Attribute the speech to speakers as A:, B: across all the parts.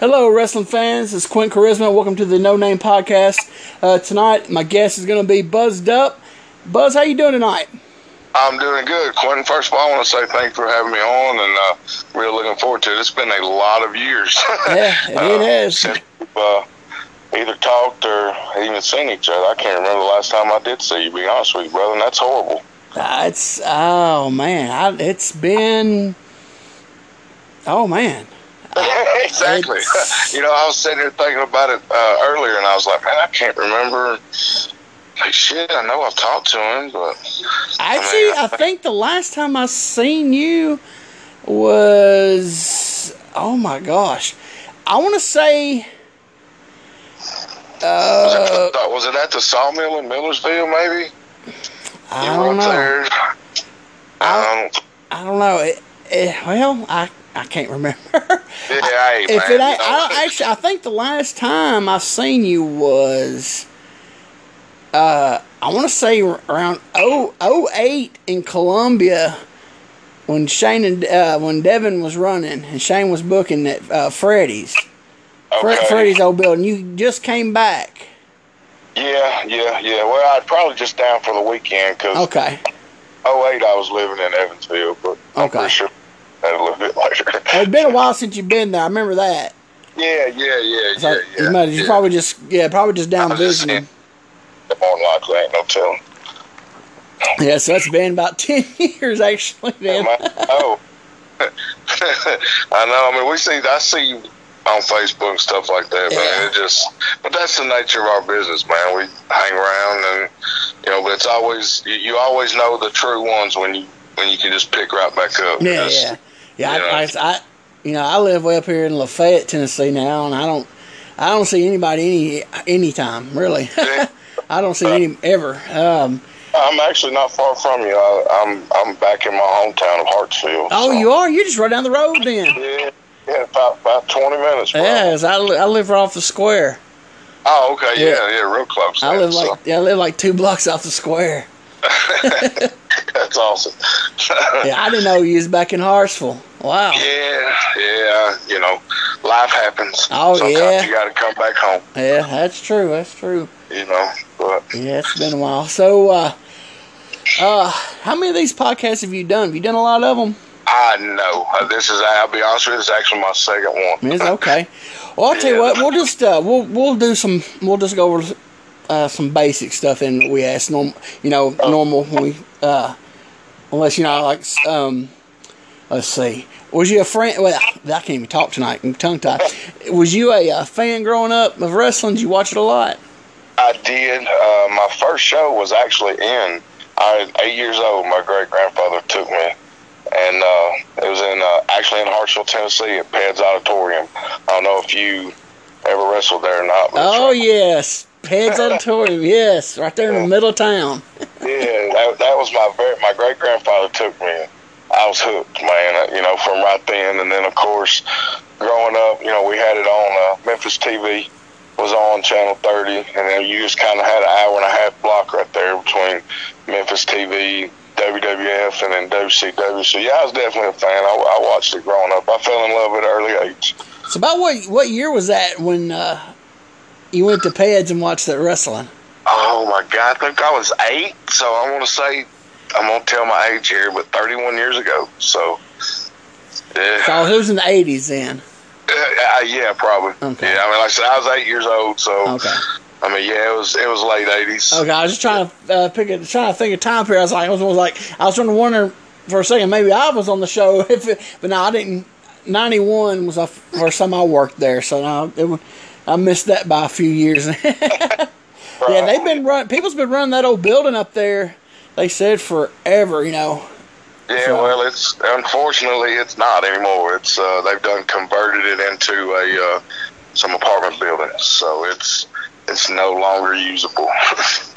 A: Hello, wrestling fans. It's Quint Charisma. Welcome to the No Name Podcast. Uh, tonight, my guest is going to be Buzzed Up. Buzz, how you doing tonight?
B: I'm doing good, Quentin. First of all, I want to say thank you for having me on, and uh, really looking forward to it. It's been a lot of years.
A: Yeah, it
B: uh,
A: is.
B: Since we've uh, either talked or even seen each other. I can't remember the last time I did see you. Be honest with you, brother, and that's horrible.
A: Uh, it's oh man, I, it's been oh man.
B: exactly.
A: It's-
B: you know, I was sitting here thinking about it uh, earlier, and I was like, man, I can't remember. Like, shit, I know I've talked to him, but
A: Actually,
B: mean,
A: I think the last time I seen you was oh my gosh, I want to say.
B: was,
A: Uh,
B: it, was it at the sawmill in Millersville, maybe?
A: I
B: you
A: don't know.
B: there.
A: I-
B: Um,
A: I don't know. It, it, well, I I can't remember.
B: yeah, hey,
A: if
B: man,
A: it ain't, I actually, I think the last time I seen you was, uh, I want to say around oh, 08 in Columbia when Shane and uh, when Devin was running and Shane was booking at uh, Freddy's,
B: okay.
A: Freddy's old building. You just came back.
B: Yeah, yeah, yeah. Well, I'd probably just down for the weekend because
A: Okay.
B: 08 I was living in Evansville, but I'm
A: Okay.
B: pretty sure that a little bit.
A: It's been a while since you've been there. I remember that.
B: yeah, yeah, yeah,
A: So
B: yeah,
A: you
B: yeah.
A: might- you
B: yeah.
A: probably just yeah, probably just down
B: just
A: visiting.
B: More than likely, ain't no telling.
A: Yeah, so it's been about ten years actually. Then.
B: oh, I know. I mean, we see. I see you on Facebook and stuff like that,
A: Yeah.
B: man. It just, but that's the nature of our business, man. We hang around, and you know, but it's always you, you always know the true ones when you when you can just pick right back up.
A: Yeah,
B: Just-
A: yeah, yeah.
B: you.
A: I, I, I, you know, I live way up here in Lafayette, Tennessee now, and I don't, I don't see anybody any anytime really. I don't see any ever. Um,
B: I'm actually not far from you. I, I'm I'm back in my hometown of Hartsville.
A: oh,
B: so-
A: you are? You're just right down the road then.
B: Yeah, yeah, about about 20 minutes. Bro.
A: Yeah, 'cause I, li- I live right off the square.
B: Oh, okay.
A: Yeah.
B: Yeah, yeah, real close.
A: I
B: then,
A: live
B: so-
A: like yeah, I live like two blocks off the square.
B: That's awesome.
A: Yeah, I didn't know you was back in Hartsville. Wow.
B: Yeah, yeah, you know, life happens.
A: Oh,
B: Sometimes
A: yeah.
B: you got to come back home,
A: Yeah, that's true. That's true.
B: you know. But
A: Yeah, it's been a while. So, uh, uh, how many of these podcasts have you done? Have you done a lot of them?
B: I know uh, this is. I'll be honest with you. It's actually my second one.
A: It's okay. Well, I'll tell you what. We'll just uh, we'll we'll do some. We'll just go over uh, some basic stuff, and we ask normal. You know, normal when we uh, unless you know like um, let's see. Was you a friend? Well, I can't even talk tonight. I'm tongue tied. Was you a, uh fan growing up of wrestling? Did you watch it a lot?
B: I did. Uh, my first show was actually in. I was eight years old. My great grandfather took me, and uh, it was in uh, actually in Hartsville, Tennessee, at Peds Auditorium. I don't know if you ever wrestled there or not.
A: Oh
B: right-
A: yes, Peds Auditorium. Yes, right there in the middle of town.
B: Yeah, that, that was my very, my great grandfather took me. I was hooked, man. uh, You know, from right then, and then of course, growing up, you know, we had it on uh, Memphis TV was on Channel 30, and then you just kind of had an hour and a half block right there between Memphis TV, WWF, and then WCW. So yeah, I was definitely a fan. I, I watched it growing up. I fell in love at an early age.
A: So about what what year was that when uh, you went to Peds and watched that wrestling?
B: Oh my God, I think I was eight. So I want to say, I'm gonna tell my age here, but 31 years ago. So. Yeah.
A: So who's in the eighties then.
B: Uh, uh, yeah, probably.
A: Okay.
B: Yeah, I mean, like I said, I was eight years old, so
A: Okay.
B: I mean, yeah, it was it was late eighties.
A: Okay, I was just trying to uh, pick it, trying to think of time period. I was like, I was, was like, I was trying to wonder for a second, maybe I was on the show, if it, but no, I didn't. Ninety one was the first time I worked there, so no, it, wa- I missed that by a few years. Yeah, they've been run. People's been running that old building up there. They said forever, you know.
B: Yeah,
A: so-
B: well, it's unfortunately it's not anymore. It's uh, they've done converted it into a uh, some apartment buildings, so it's it's no longer usable.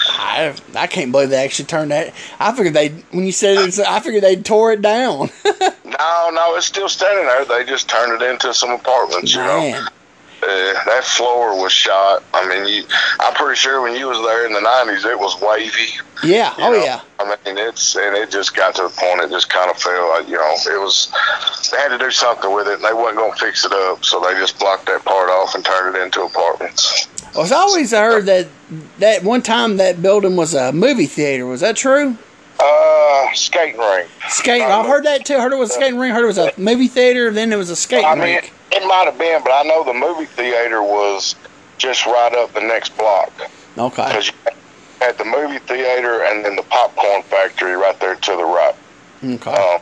A: I I can't believe they actually turned that. I figured they when you said it, I figured they tore it down.
B: no, no, it's still standing there. They just turned it into some apartments, you know. Uh, that floor was shot. I mean, you, I'm pretty sure when you was there in the '90s, it was wavy.
A: Yeah.
B: you
A: Oh
B: know?
A: yeah.
B: I mean, it's and it just got to the point it just kind of fell. Like, you know, it was they had to do something with it, and they wasn't gonna fix it up, so they just blocked that part off and turned it into apartments.
A: Well, I've always heard that that one time that building was a movie theater. Was that true?
B: Uh, skating rink.
A: Skating. I've heard that too. I heard it was a skating rink. Heard it was a movie theater. Then it was a skating
B: I mean,
A: rink.
B: It might have been, but I know the movie theater was just right up the next block.
A: Okay.
B: because you had the movie theater and then the popcorn factory right there to the right.
A: Okay.
B: Um,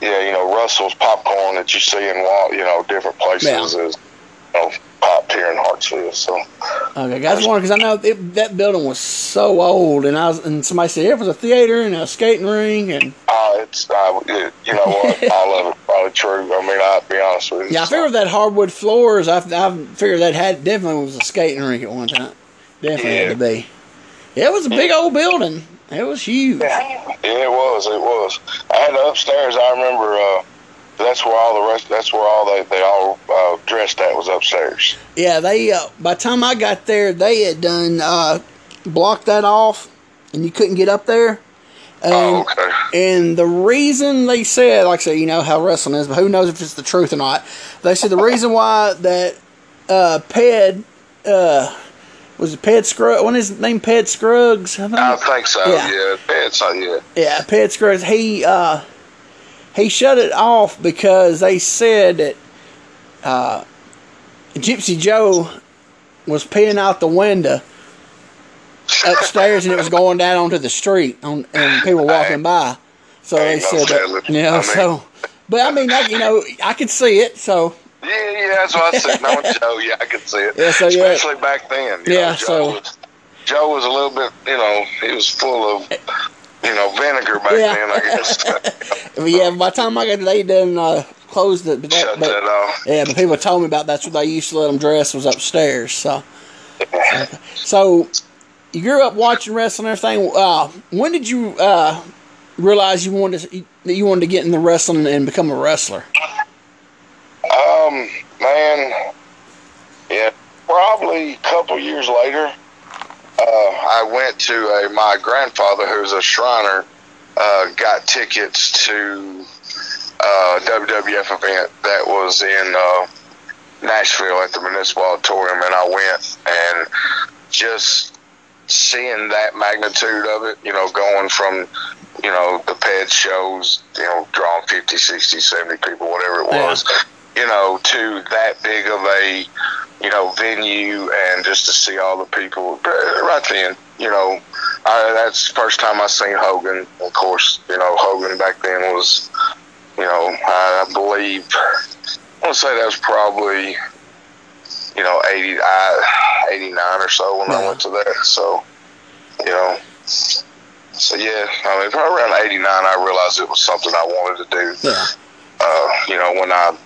B: yeah, you know Russell's popcorn that you see in you know different places
A: Yeah.
B: is you know popped here in Hartsville. So
A: Okay, guys, wondering because I know it, that building was so old, and I was, and somebody said it was a theater and a skating ring, and
B: uh, it's uh, you know what all of it probably true. I mean I'll be honest with you.
A: yeah, I figured that hardwood floors. I, I figured that had definitely was a skating rink at one time. Definitely had to be. It was a big old building. It was huge.
B: Yeah, it was. It was. I had upstairs. I remember. Uh, that's where all the rest. That's where all they they all uh, dressed at was upstairs.
A: Yeah, they. Uh, by the time I got there, they had done uh, blocked that off, and you couldn't get up there. And,
B: oh, okay.
A: And the reason they said, like I said, you know how wrestling is, but who knows if it's the truth or not. They said the reason why that uh, Ped uh, was it Ped Scruggs? What is his name? Ped Scruggs. I think.
B: I think so.
A: Yeah.
B: Yeah. yeah it's. Yeah.
A: Yeah, Ped Scruggs. He uh, he shut it off because they said that uh, Gypsy Joe was peeing out the window upstairs and it was going down onto the street on, and people walking by. So they
B: no
A: said that. You know,
B: I mean-
A: so. But I mean, I, you know, I could see it. So
B: Yeah, yeah, that's what I said. No, Joe, yeah, I could see it.
A: Yeah, so, yeah.
B: Especially back then.
A: Yeah,
B: know, Joe
A: so-
B: was, Joe was a little bit, you know, he was full of, you know, vinegar back
A: Yeah.
B: then. I guess
A: yeah, by the time I got, they done uh, closed it. But that,
B: shut
A: but,
B: that off.
A: Yeah, but people told me about that's what they used to let them dress was upstairs. So, so you grew up watching wrestling and everything. Uh, when did you uh, realize you wanted to, that you wanted to get in the wrestling and become a wrestler?
B: Um, man, yeah, probably a couple years later, uh, I went to a my grandfather, who's a Shriner, uh, got tickets to a WWF event that was in uh, Nashville at the Municipal Auditorium, and I went and just seeing that magnitude of it, you know, going from you know the ped shows, you know, drawing 50, 60, 70 people, whatever it
A: Yeah.
B: was, you know, to that big of a you know venue and just to see all the people uh, right then, you know, I, that's the first time I seen Hogan. Of course, you know, Hogan back then was, you know, I, I believe, I want to say that was probably, you know, 80, I, 89 or so when I went to that. So, you know, so yeah, I mean, probably around 89, I realized it was something I wanted to do,
A: Yeah.
B: uh, you know, when I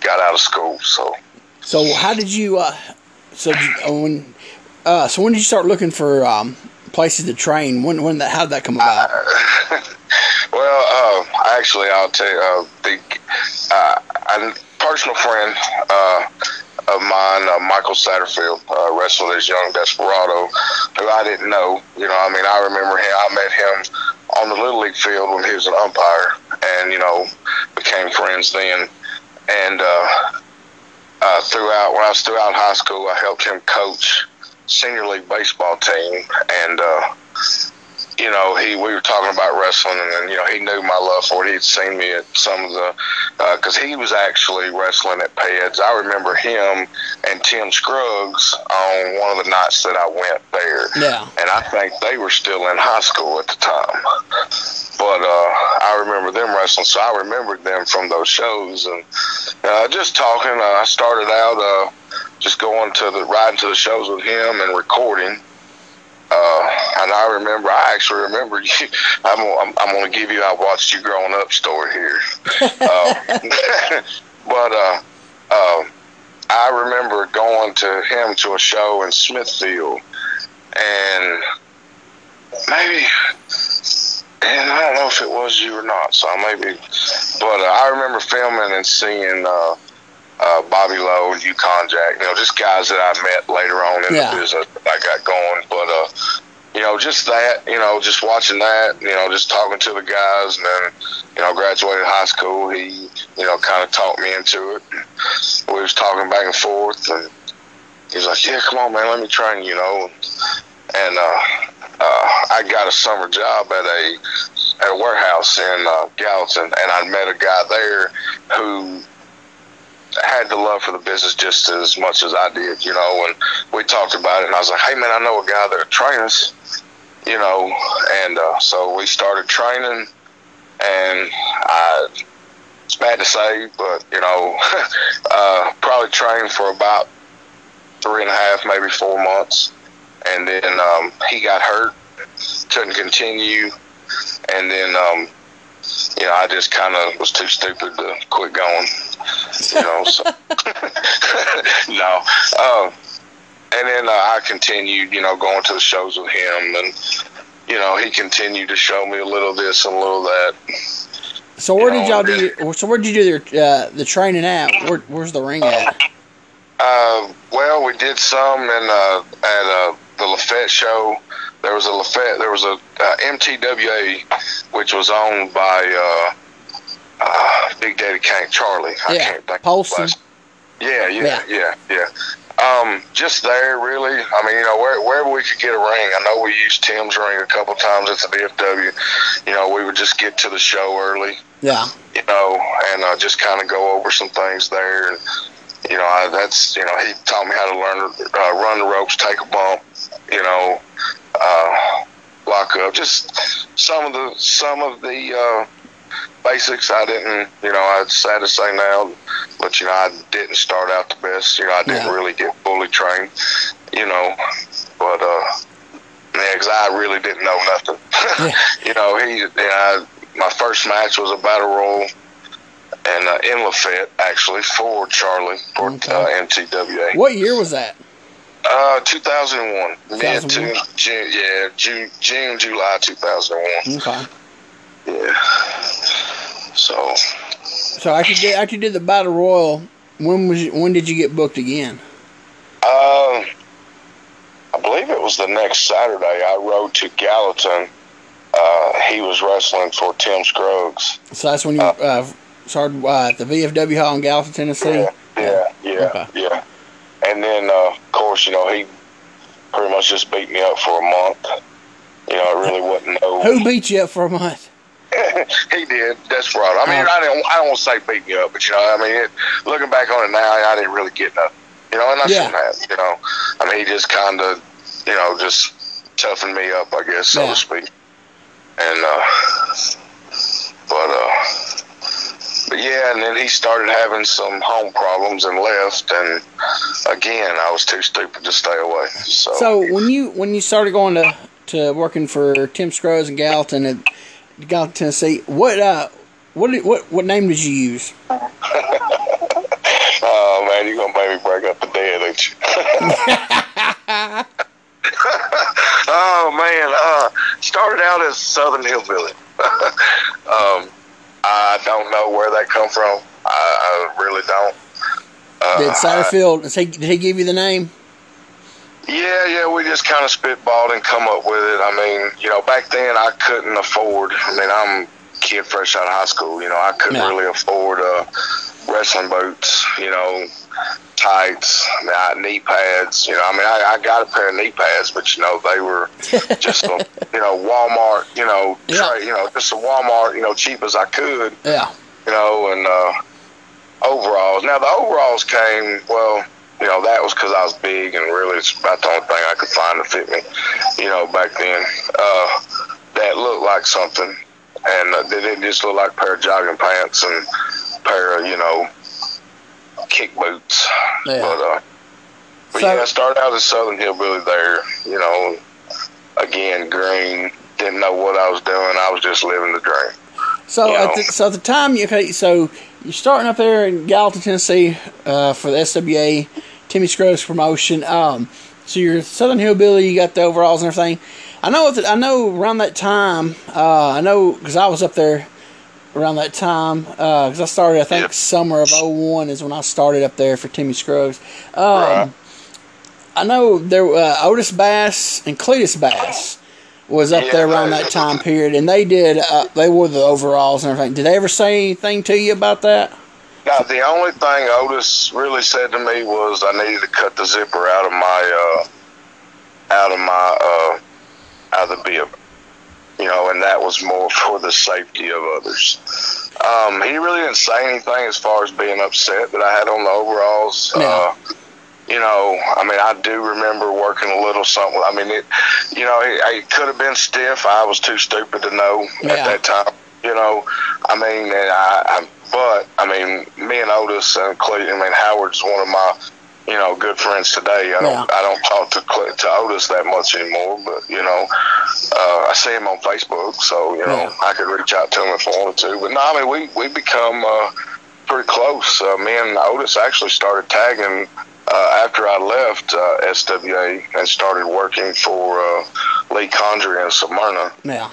B: got out of school. So,
A: So how did you? Uh, so did you, uh, when? Uh, so when did you start looking for um, places to train? When? When? That, how did that come about?
B: well, uh, actually, I'll tell you, uh, the uh, a personal friend uh, of mine, uh, Michael Satterfield, uh, wrestled as Young Desperado, who I didn't know. You know, I mean, I remember him. I met him on the Little League field when he was an umpire, and you know, became friends then. And uh, uh, throughout, when I was throughout high school, I helped him coach senior league baseball team, and uh, you know, he we were talking about wrestling, and then you know he knew my love for it. He'd seen me at some of the because he was actually wrestling at Peds. I remember him and Tim Scruggs on one of the nights that I went there,
A: Yeah.
B: and I think they were still in high school at the time. But uh, I remember them wrestling, so I remembered them from those shows, and uh, just talking. Uh, I started out uh, just going to the riding to the shows with him and recording. And I remember, I actually remember you. I'm, I'm, I'm going to give you, I watched you growing up story here. uh, but uh, uh, I remember going to him to a show in Smithfield, and maybe, and I don't know if it was you or not, so maybe, but uh, I remember filming and seeing uh, uh, Bobby Lowe, and Yukon Jack. You know, just guys that I met later on in
A: Yeah.
B: the business that I got going. But uh, you know, just that. You know, just watching that. You know, just talking to the guys, and then you know, graduated high school. He you know kind of talked me into it. We was talking back and forth, and he was like, "Yeah, come on, man, let me train." You know, and uh, uh, I got a summer job at a at a warehouse in uh, Gallatin, and I met a guy there who had the love for the business just as much as I did, you know. And we talked about it, and I was like, "Hey, man, I know a guy that trains, you know." And uh, so we started training, and I. It's bad to say, but you know, uh, probably trained for about three and a half, maybe four months, and then um, he got hurt, couldn't continue, and then um, you know I just kind of was too stupid to quit going, you know. So no, um, and then uh, I continued, you know, going to the shows with him, and you know he continued to show me a little this and a little that.
A: So where did
B: know,
A: y'all do? Your, so where did you do your uh, the training at? Where, where's the ring at?
B: Uh, well, we did some in uh, at uh, the Lafayette show. There was a Lafayette. There was a uh, MTWA, which was owned by uh, uh, Big Daddy Kane Charlie. I
A: Yeah,
B: can't think.
A: Paulson.
B: Yeah,
A: Yeah.
B: yeah, yeah, yeah. Um, just there, really. I mean, you know, where, wherever we could get a ring. I know we used Tim's ring a couple times at the VFW. You know, we would just get to the show early
A: Yeah.
B: you know, and uh, just kind of go over some things there. And you know, I, that's you know, he taught me how to learn uh, run the ropes, take a bump, you know, uh, lock up, just some of the some of the uh, basics. I didn't, you know, I'm sad to say now, but you know, I didn't start out the best. You know, I didn't
A: Yeah.
B: really get fully trained, you know, but uh, yeah, 'cause I really didn't know nothing.
A: Yeah.
B: you know, he, you know, my first match was a battle royal and uh, in Lafayette actually for Charlie for
A: Okay.
B: uh, MTWA.
A: What year was that?
B: Uh, 2001. Mid
A: 2001.
B: to June, yeah, June, June, July 2001.
A: Okay.
B: Yeah. So,
A: So after you did, after you did the battle royal, when was you, when did you get booked again?
B: uh, I believe it was the next Saturday. I rode to Gallatin. Uh, he was wrestling for Tim Scruggs.
A: So that's when you uh, started uh, at the VFW Hall in Gallatin, Tennessee.
B: Yeah, yeah, yeah,
A: Okay.
B: yeah. And then, uh, of course, you know, he pretty much just beat me up for a month. You know, I really wasn't no.
A: Who beat you up for a month?
B: he did. That's right. I mean,
A: Oh.
B: I don't. I don't want to say beat me up, but you know, I mean, it, looking back on it now, I didn't really get nothing. You know, and I
A: Yeah.
B: shouldn't have. You know, I mean, he just kind of, you know, just toughened me up, I guess, so
A: Yeah.
B: to speak. And, uh, but, uh, but yeah, and then he started having some home problems and left, and again, I was too stupid to stay away. So,
A: So when you when you started going to to working for Tim Scruggs in Gallatin at Gallatin, Tennessee, what uh what did, what what name did you use?
B: oh man, you're gonna make me break up the dead, ain't you? oh man, uh, started out as Southern Hillbilly. um, I don't know where that come from. I, I really don't. Uh,
A: Did Satterfield did he, did he give you the name?
B: Yeah, yeah, we just kind of spitballed and come up with it. I mean, you know, back then I couldn't afford. I mean, I'm a kid fresh out of high school. You know, I couldn't
A: No.
B: really afford uh, wrestling boots. You know, tights, I mean, knee pads. You know, I mean, I, I got a pair of knee pads, but you know, they were just a, you know Walmart. You know,
A: Yeah.
B: tray, you know, just a Walmart. You know, cheap as I could
A: Yeah.
B: you know, and uh, overalls. Now the overalls came well. You know, that was because I was big, and really, it's about the only thing I could find to fit me. You know, back then, uh, that looked like something, and uh, they didn't just look like a pair of jogging pants and pair of you know kick boots.
A: Yeah.
B: But uh, but
A: So-
B: yeah, I started out as Southern Hillbilly there. You know, again, green. Didn't know what I was doing. I was just living the dream.
A: So
B: You
A: at the, so at the time, you okay, so you're starting up there in Gallatin, Tennessee, uh, for the SWA, Timmy Scruggs promotion. Um, so you're Southern Hillbilly, you got the overalls and everything. I know I know around that time. Uh, I know because I was up there around that time because I started. I think
B: Yep.
A: summer of 01 is when I started up there for Timmy Scruggs. Um,
B: Right.
A: I know there uh, Otis Bass and Cletus Bass was up
B: Yeah,
A: there around that time period, and they did. Uh, they wore the overalls and everything. Did they ever say anything to you about that?
B: Now, the only thing Otis really said to me was I needed to cut the zipper out of my uh, out of my uh, out of the bib. You know, and that was more for the safety of others. Um, he really didn't say anything as far as being upset that I had on the overalls.
A: No.
B: Uh, you know, I mean, I do remember working a little something. I mean, it, you know, it, it could have been stiff. I was too stupid to know
A: Yeah.
B: at that time. You know, I mean, and I, I, but I mean, me and Otis and Clayton. I mean, Howard's one of my, you know, good friends today. I don't,
A: Yeah.
B: I don't talk to to Otis that much anymore, but you know, uh, I see him on Facebook, so you know,
A: Yeah.
B: I could reach out to him if I wanted to. But no, I mean, we we become uh, pretty close. Uh, me and Otis actually started tagging uh, after I left uh, SWA and started working for uh, Lee Condry in Smyrna.
A: Yeah.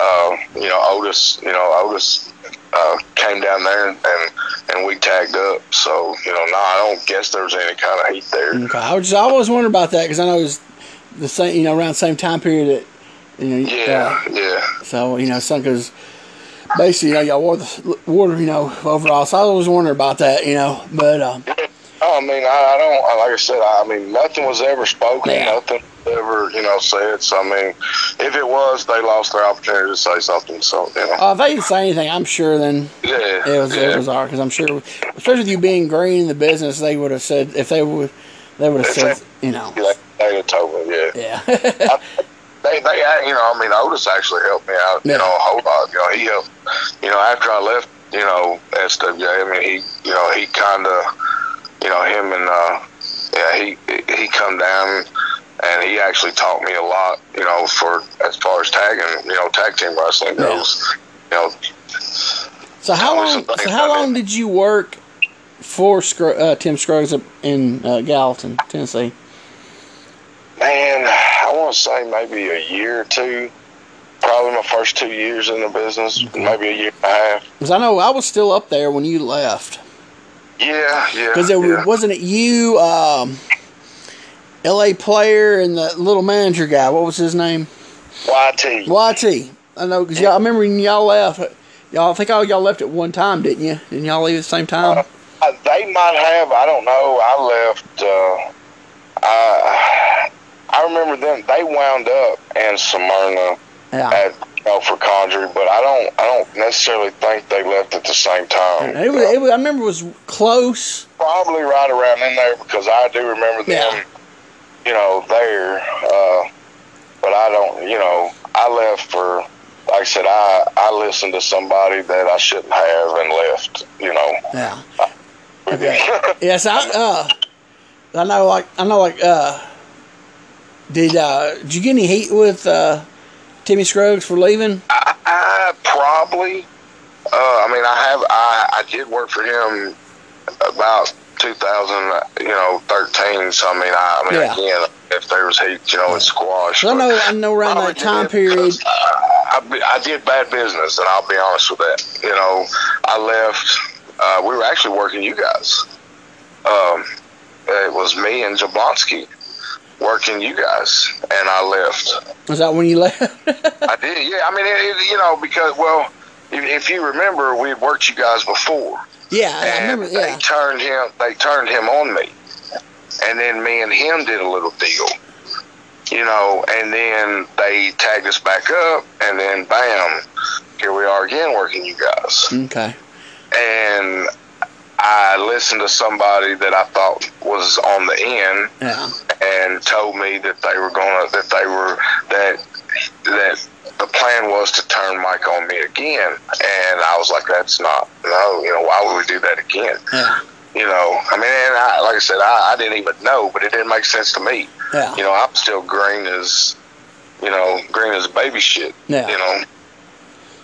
B: Uh, you know, Otis, you know, Otis uh, came down there and, and and we tagged up. So you know, no, I don't guess there was any kind of heat there.
A: Okay. I was just I always wondering about that because I know it was the same. You know, around the same time period that you know.
B: Yeah,
A: uh,
B: yeah.
A: So you know, some because basically, you know, y'all wore the wore you know overall. So I always wonder about that. You know, but um,
B: Oh, I mean, I, I don't. Like I said, I, I mean, nothing was ever spoken.
A: Yeah.
B: Nothing was ever, you know, said. So I mean, if it was, they lost their opportunity to say something. So you know,
A: uh, if they didn't say anything, I'm sure then
B: yeah,
A: it was
B: yeah.
A: it was all because I'm sure, especially with you being green in the business, they would have said if they would they would have said you know
B: Yeah, they told me, yeah.
A: yeah
B: They, they, you know, I mean, Otis actually helped me out, you know, a whole lot. You know, he helped, you know, after I left, you know, SWA, I mean, he, you know, he kind of, you know, him and, uh, yeah, he, he come down and he actually taught me a lot, you know, for, as far as tagging, you know, tag team wrestling
A: Yeah.
B: goes, you know,
A: So how long? So how long did you work for uh, Tim Scruggs in uh, Gallatin, Tennessee?
B: man, I want to say maybe a year or two. Probably my first two years in the business, maybe a year and a half.
A: Because I know I was still up there when you left.
B: Yeah, yeah.
A: Because it
B: yeah.
A: wasn't it you, um, L.A. player, and the little manager guy. What was his name?
B: YT.
A: YT. I know because y'all. I remember when y'all left. Y'all I think all y'all left at one time, didn't you? Didn't y'all leave at the same time?
B: Uh, they might have. I don't know. I left. Uh, I I remember them. They wound up in Smyrna
A: yeah.
B: at you know, for Condry, but I don't. I don't necessarily think they left at the same time.
A: It was, it was, I remember it was close.
B: Probably right around in there because I do remember them.
A: Yeah.
B: You know there, uh, but I don't. You know, I left for. Like I said, I I listened to somebody that I shouldn't have and left. You know.
A: Yeah. Okay. yes, I uh, I know like I know like uh, did uh, did you get any heat with uh, Timmy Scruggs for leaving?
B: I probably. Uh, I mean, I have. I, I did work for him about 2000, you know, 13. So I mean, I, I mean,
A: Yeah.
B: again, if there was heat, you know, in squash.
A: 'Cause I know I know around that time period.
B: I, I, I did bad business, and I'll be honest with that. You know, I left. Uh, we were actually working you guys. Um, it was me and Jablonski working you guys, and I left.
A: Was that when you left?
B: I did, yeah. I mean, it, it, you know, because well, if, if you remember, we had worked you guys before,
A: yeah, I
B: and
A: remember.
B: they turned him. They turned him on me, and then me and him did a little deal, you know. And then they tagged us back up, and then bam, here we are again working you guys.
A: okay.
B: And I listened to somebody that I thought was on the end,
A: Yeah,
B: and told me that they were gonna that they were that that the plan was to turn Mike on me again, and I was like, that's not no, you know, why would we do that again?
A: yeah,
B: You know, I mean, and I, like I said, I, I didn't even know, but it didn't make sense to me.
A: yeah.
B: You know, I'm still green as, you know, green as baby shit.
A: Yeah.
B: You know,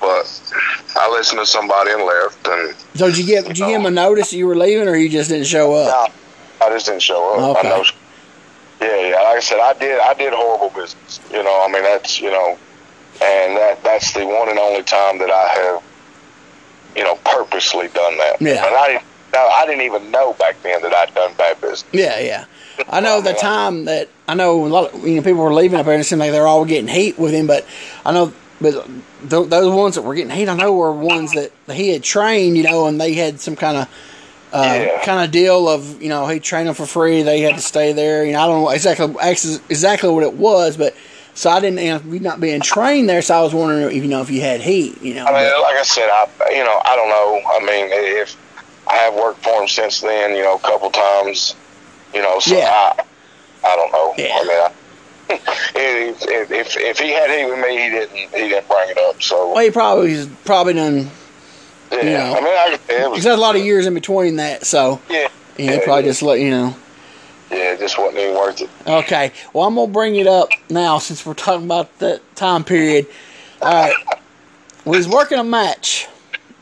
B: but I listened to somebody and left, and
A: So did you get did you give him a notice that you were leaving, or you just didn't show up?
B: no, I just didn't show up.
A: Okay.
B: I know. Yeah, yeah. Like I said, I did. I did horrible business. You know, I mean, that's you know, and that that's the one and only time that I have you know, purposely done that.
A: Yeah.
B: And I didn't, no, I didn't even know back then that I'd done bad business.
A: Yeah, yeah. I know the time that I know a lot of you know people were leaving up there and it seemed like they're all getting heat with him, but I know but th- those ones that were getting heat, I know were ones that he had trained, you know, and they had some kind of uh,
B: Yeah.
A: kind of deal of you know he trained them for free. They had to stay there. You know, I don't know exactly exactly what it was, but so I didn't. You know, we not being trained there, so I was wondering if you know if you had heat. You know,
B: I mean,
A: but-
B: like I said, I you know I don't know. I mean, if I have worked for him since then, you know, a couple times, you know, so
A: Yeah.
B: I I don't know.
A: Yeah.
B: I mean, I, if, if if if he had heat with me, he didn't he didn't bring it up. So
A: well, he probably he's probably done.
B: yeah,
A: you know.
B: I mean, I, it was
A: there's a lot of years in between that, so
B: yeah,
A: you know,
B: Yeah,
A: probably
B: yeah.
A: just let you know.
B: yeah, it just wasn't even worth it.
A: Okay. Well, I'm gonna bring it up now since we're talking about that time period. All right. We was working a match,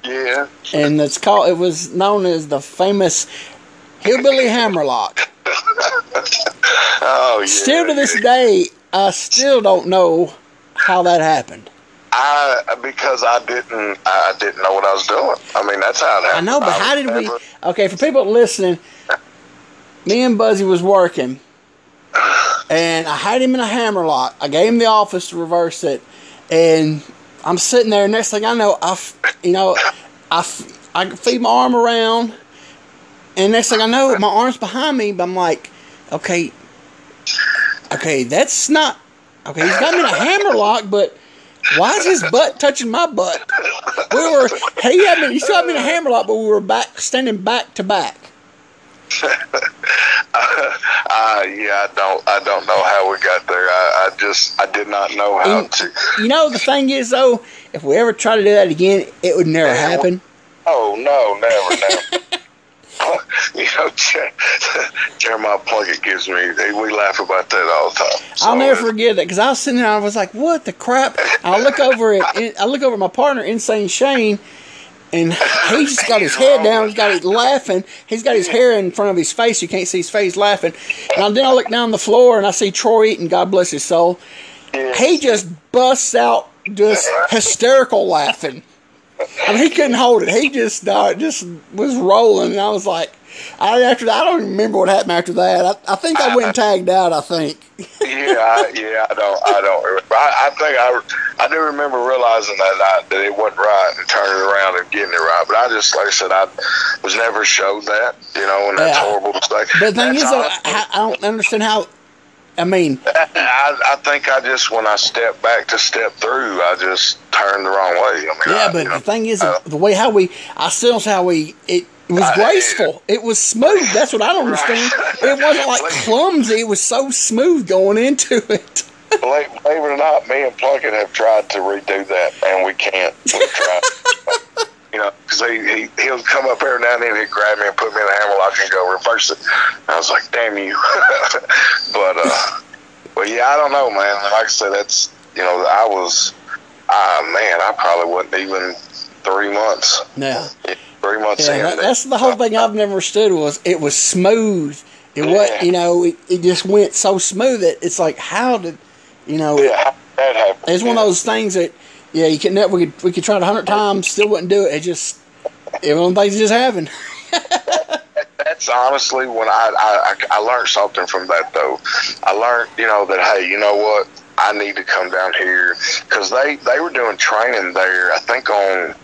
B: Yeah,
A: and it's called. It was known as the famous Hillbilly Hammerlock.
B: oh yeah.
A: Still to this day, I still don't know how that happened.
B: I because I didn't I didn't know what I was doing. I mean, that's how it happened.
A: I know, but
B: was
A: how did we? Okay, for people listening, me and Buzzy was working, and I had him in a hammer lock. I gave him the office to reverse it, and I'm sitting there. Next thing I know, I you know, I, I feed my arm around, and next thing I know, my arm's behind me. But I'm like, okay, okay, that's not okay. He's got me in a hammer lock, but. Why is his butt touching my butt? We were he had me he still had me in a hammerlock, but we were back standing back to back.
B: Uh, yeah, I don't, I don't know how we got there. I, I just, I did not know how
A: And-
B: to.
A: You know the thing is though, if we ever try to do that again, it would never happen.
B: Oh no, never, never. you know, Jer- Jeremiah Plunkett gives me. We laugh about that all the time.
A: I'll never
B: uh,
A: forget that because I was sitting there, and I was like, "What the crap?" I look over at I look over at my partner, Insane Shane, and he just got his head down. He's got it laughing. He's got his hair in front of his face. You can't see his face laughing. And then I look down the floor and I see Troy Eaton. God bless his soul. He just busts out just hysterical laughing. I mean, he couldn't hold it. He just started, just was rolling, and I was like, I after I don't remember what happened after that. I, I think I went tagged out. I think.
B: yeah, I, yeah, I don't, I don't remember. I, I think I, I do remember realizing that I, that it wasn't right and turning around and getting it right. But I just, like I said, I was never showed that, you know, and that's
A: Yeah.
B: horrible mistake.
A: But the thing
B: That's
A: is, though, I, I don't understand how. I mean,
B: I, I think I just when I stepped back to step through, I just turned the wrong way. I mean,
A: yeah,
B: I,
A: but
B: you know,
A: the thing is,
B: uh,
A: the way how we, I still how we. It was
B: I-
A: graceful. It was smooth. That's what I don't understand. It wasn't like clumsy. It was so smooth going into it.
B: believe, believe it or not, me and Plunkett have tried to redo that, and we can't. We've tried. you know, because he, he he'll come up every now and then, he'd grab me and put me in the hammerlock and go reverse it. I was like, damn you. but uh, but yeah, I don't know, man. Like I said, that's you know, I was, ah man, I probably wasn't even three months.
A: Yeah.
B: Three months
A: Yeah, that, that's the whole uh, thing I've never understood was it was smooth. It was,
B: Yeah.
A: you know, it, it just went so smooth that it's like, how did, you know,
B: Yeah, that happened.
A: it's one of those things that, yeah, you can never, we could, we could try it a hundred times, still wouldn't do it. It just, it one of those things that just happened.
B: That's honestly when I, I I learned something from that though. I learned you know that hey you know what I need to come down here because they they were doing training there I think on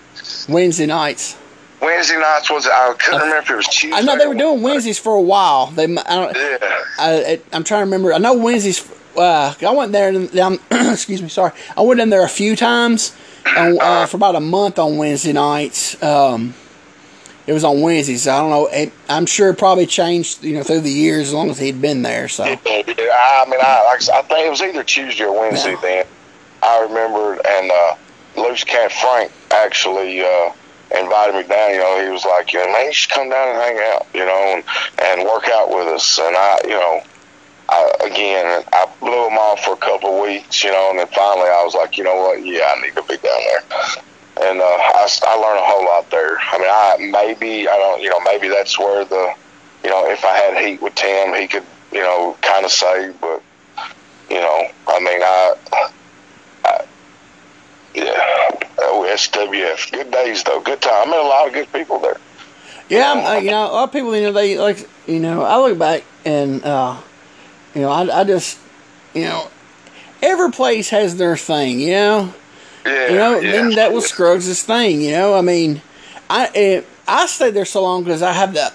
A: Wednesday nights.
B: Wednesday nights was it? I couldn't remember if it was Tuesday.
A: I know they were doing. Wednesdays for a while. They, I don't,
B: Yeah,
A: I, I'm trying to remember. I know Wednesdays. Uh, I went there. And, um, excuse me. Sorry. I went in there a few times on, uh, for about a month on Wednesday nights. Um, it was on Wednesdays. I don't know. It, I'm sure it probably changed. You know, through the years, as long as he'd been there. So
B: yeah. I mean I like I think it was either Tuesday or Wednesday
A: Yeah.
B: then. I remember and uh, Loose Cat Frank actually. Uh, invited me down, you know, he was like, you know, man, you should come down and hang out, you know, and, and work out with us. And I, you know, I, again, I blew him off for a couple of weeks, you know, and then finally I was like, you know what, yeah, I need to be down there. And uh, I, I learned a whole lot there. I mean, I maybe, I don't, you know, maybe that's where the, you know, if I had heat with Tim, he could, you know, kind of say, but, you know, I mean, I, I yeah, we SWF. Good days though. Good time. I met a lot of good people there.
A: Yeah, I'm, uh, you know, a lot of people, you know, they like, you know, I look back and, uh, you know, I, I just, you know, every place has their thing, you know.
B: Yeah.
A: You know,
B: yeah,
A: then that was
B: yeah.
A: Scruggs' thing. You know, I mean, I eh, I stayed there so long because I have that.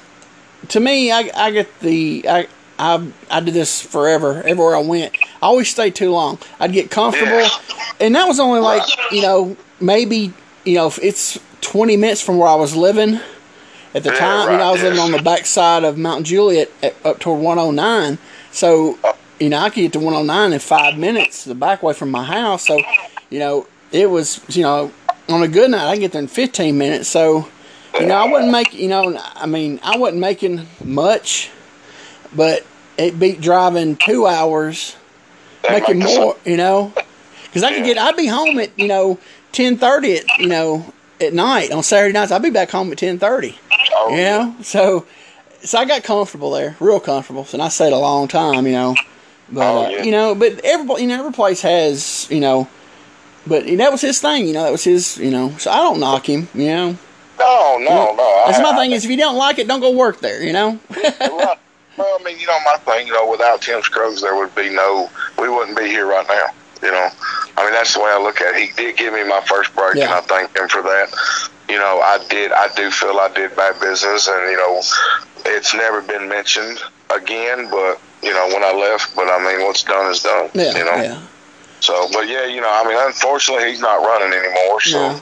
A: To me, I I get the I I I did this forever. Everywhere I went, I always stayed too long. I'd get comfortable,
B: Yeah.
A: and that was only like you know maybe you know it's twenty minutes from where I was living at the
B: Yeah,
A: time. You know, I was
B: right,
A: living on the backside of Mount Juliet at, up toward one hundred nine. So you know, I could get to 109 in five minutes, the back way from my house. So, you know, it was, you know, on a good night, I get there in 15 minutes. So, you know, I wasn't making, you know, I mean, I wasn't making much, but it beat driving two hours,
B: That
A: making more, you know, because I could get, I'd be home at, you know, 10:30 at, you know, at night on Saturday nights. I'd be back home at 10:30.
B: Oh,
A: You know, so so I got comfortable there, real comfortable, and I stayed a long time. You know, but
B: Oh,
A: uh,
B: yeah.
A: you know, but every you know every place has you know, but that was his thing. You know, that was his. You know, so I don't knock him. You know,
B: No, no, no.
A: that's
B: I-
A: my
B: I-
A: thing is if you don't like it, don't go work there. You know.
B: Right. Well, I mean, you know, my thing, you know, without Tim Scruggs, there would be no, we wouldn't be here right now. You know, I mean, that's the way I look at it. He did give me my first break, and I thank him for that. You know, I did, I do feel I did bad business, and you know, it's never been mentioned again. But you know, when I left, but I mean, what's done is done.
A: yeah,
B: You know.
A: yeah.
B: So, but yeah, you know, I mean, unfortunately, he's not running anymore. So,
A: No.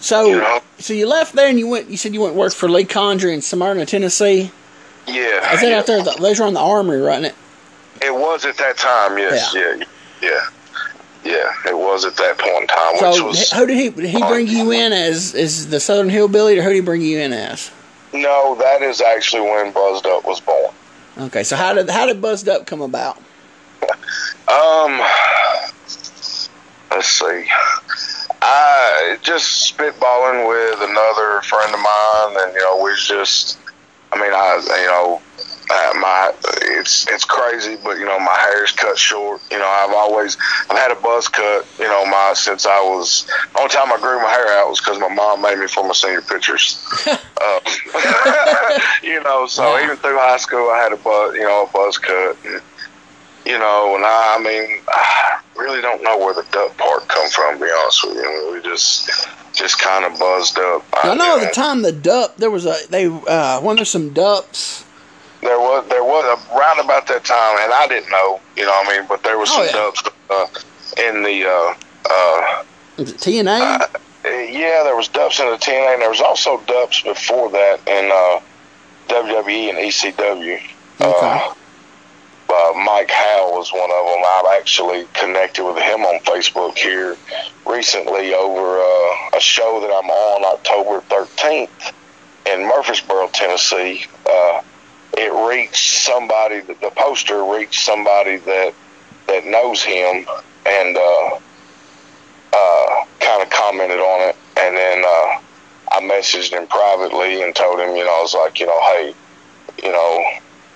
A: So
B: You know?
A: so you left there and you went. You said you went work for Lee Condry in Smyrna, Tennessee.
B: Yeah.
A: Is that
B: yeah.
A: out there? Those were on the Armory, wasn't it?
B: It was at that time, yes.
A: Yeah.
B: Yeah. Yeah. Yeah. It was at that point in time, which
A: So
B: was.
A: who did he did he bring you in as Is the Southern Hillbilly, or who did he bring you in as?
B: No, that is actually when Buzzed Up was born.
A: Okay, so how did how did Buzzed Up come about?
B: Um, let's see. I just spitballing with another friend of mine, and you know, we just. I mean, I you know, uh, my it's it's crazy, but you know, my hair's cut short. You know, I've always I've had a buzz cut. You know, my since I was the only time I grew my hair out was because my mom made me for my senior pictures. um, you know, so
A: Wow.
B: even through high school, I had a buzz, you know, a buzz cut. And, you know, and I, I mean, I really don't know where the duck part come from. To be honest with you, we just just kind of buzzed up.
A: I know at the time the Dupp there was a they uh when there's some Dupps.
B: there was there was a round about that time, and I didn't know, you know, what I mean, but there was
A: Oh,
B: some
A: yeah.
B: Dupps uh, in the. Uh, uh,
A: Was it TNA?
B: yeah, there was Dupps in the TNA, and there was also Dupps before that in uh, WWE and ECW.
A: Okay.
B: Uh, uh, Mike Howe was one of them. I've actually connected with him on Facebook here recently over uh, a show that I'm on October 13th in Murfreesboro, Tennessee. Uh, it reached somebody. The poster reached somebody that that knows him, and uh, uh, kind of commented on it. And then uh, I messaged him privately and told him, you know, I was like, you know, hey, you know,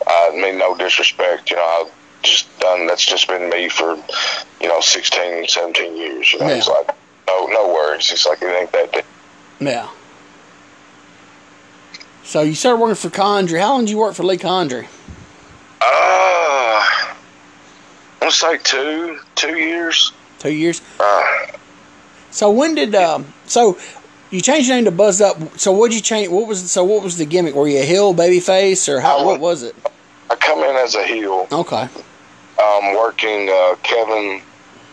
B: I mean no disrespect, you know, I've just done that's just been me for, you know, 16, 17 years. You know,
A: Yeah.
B: he's like, no, no worries. He's like, it ain't that deep.
A: yeah. So you started working for Condry. How long did you work for Lee Condry?
B: Uh, I want to say two, two years.
A: Two years.
B: Uh,
A: So when did um so you changed your name to Buzz Up? So what did you change? What was so what was the gimmick? Were you a heel baby face or how?
B: I
A: What
B: was-
A: was it?
B: I come in as a heel,
A: Okay,
B: um, working uh, Kevin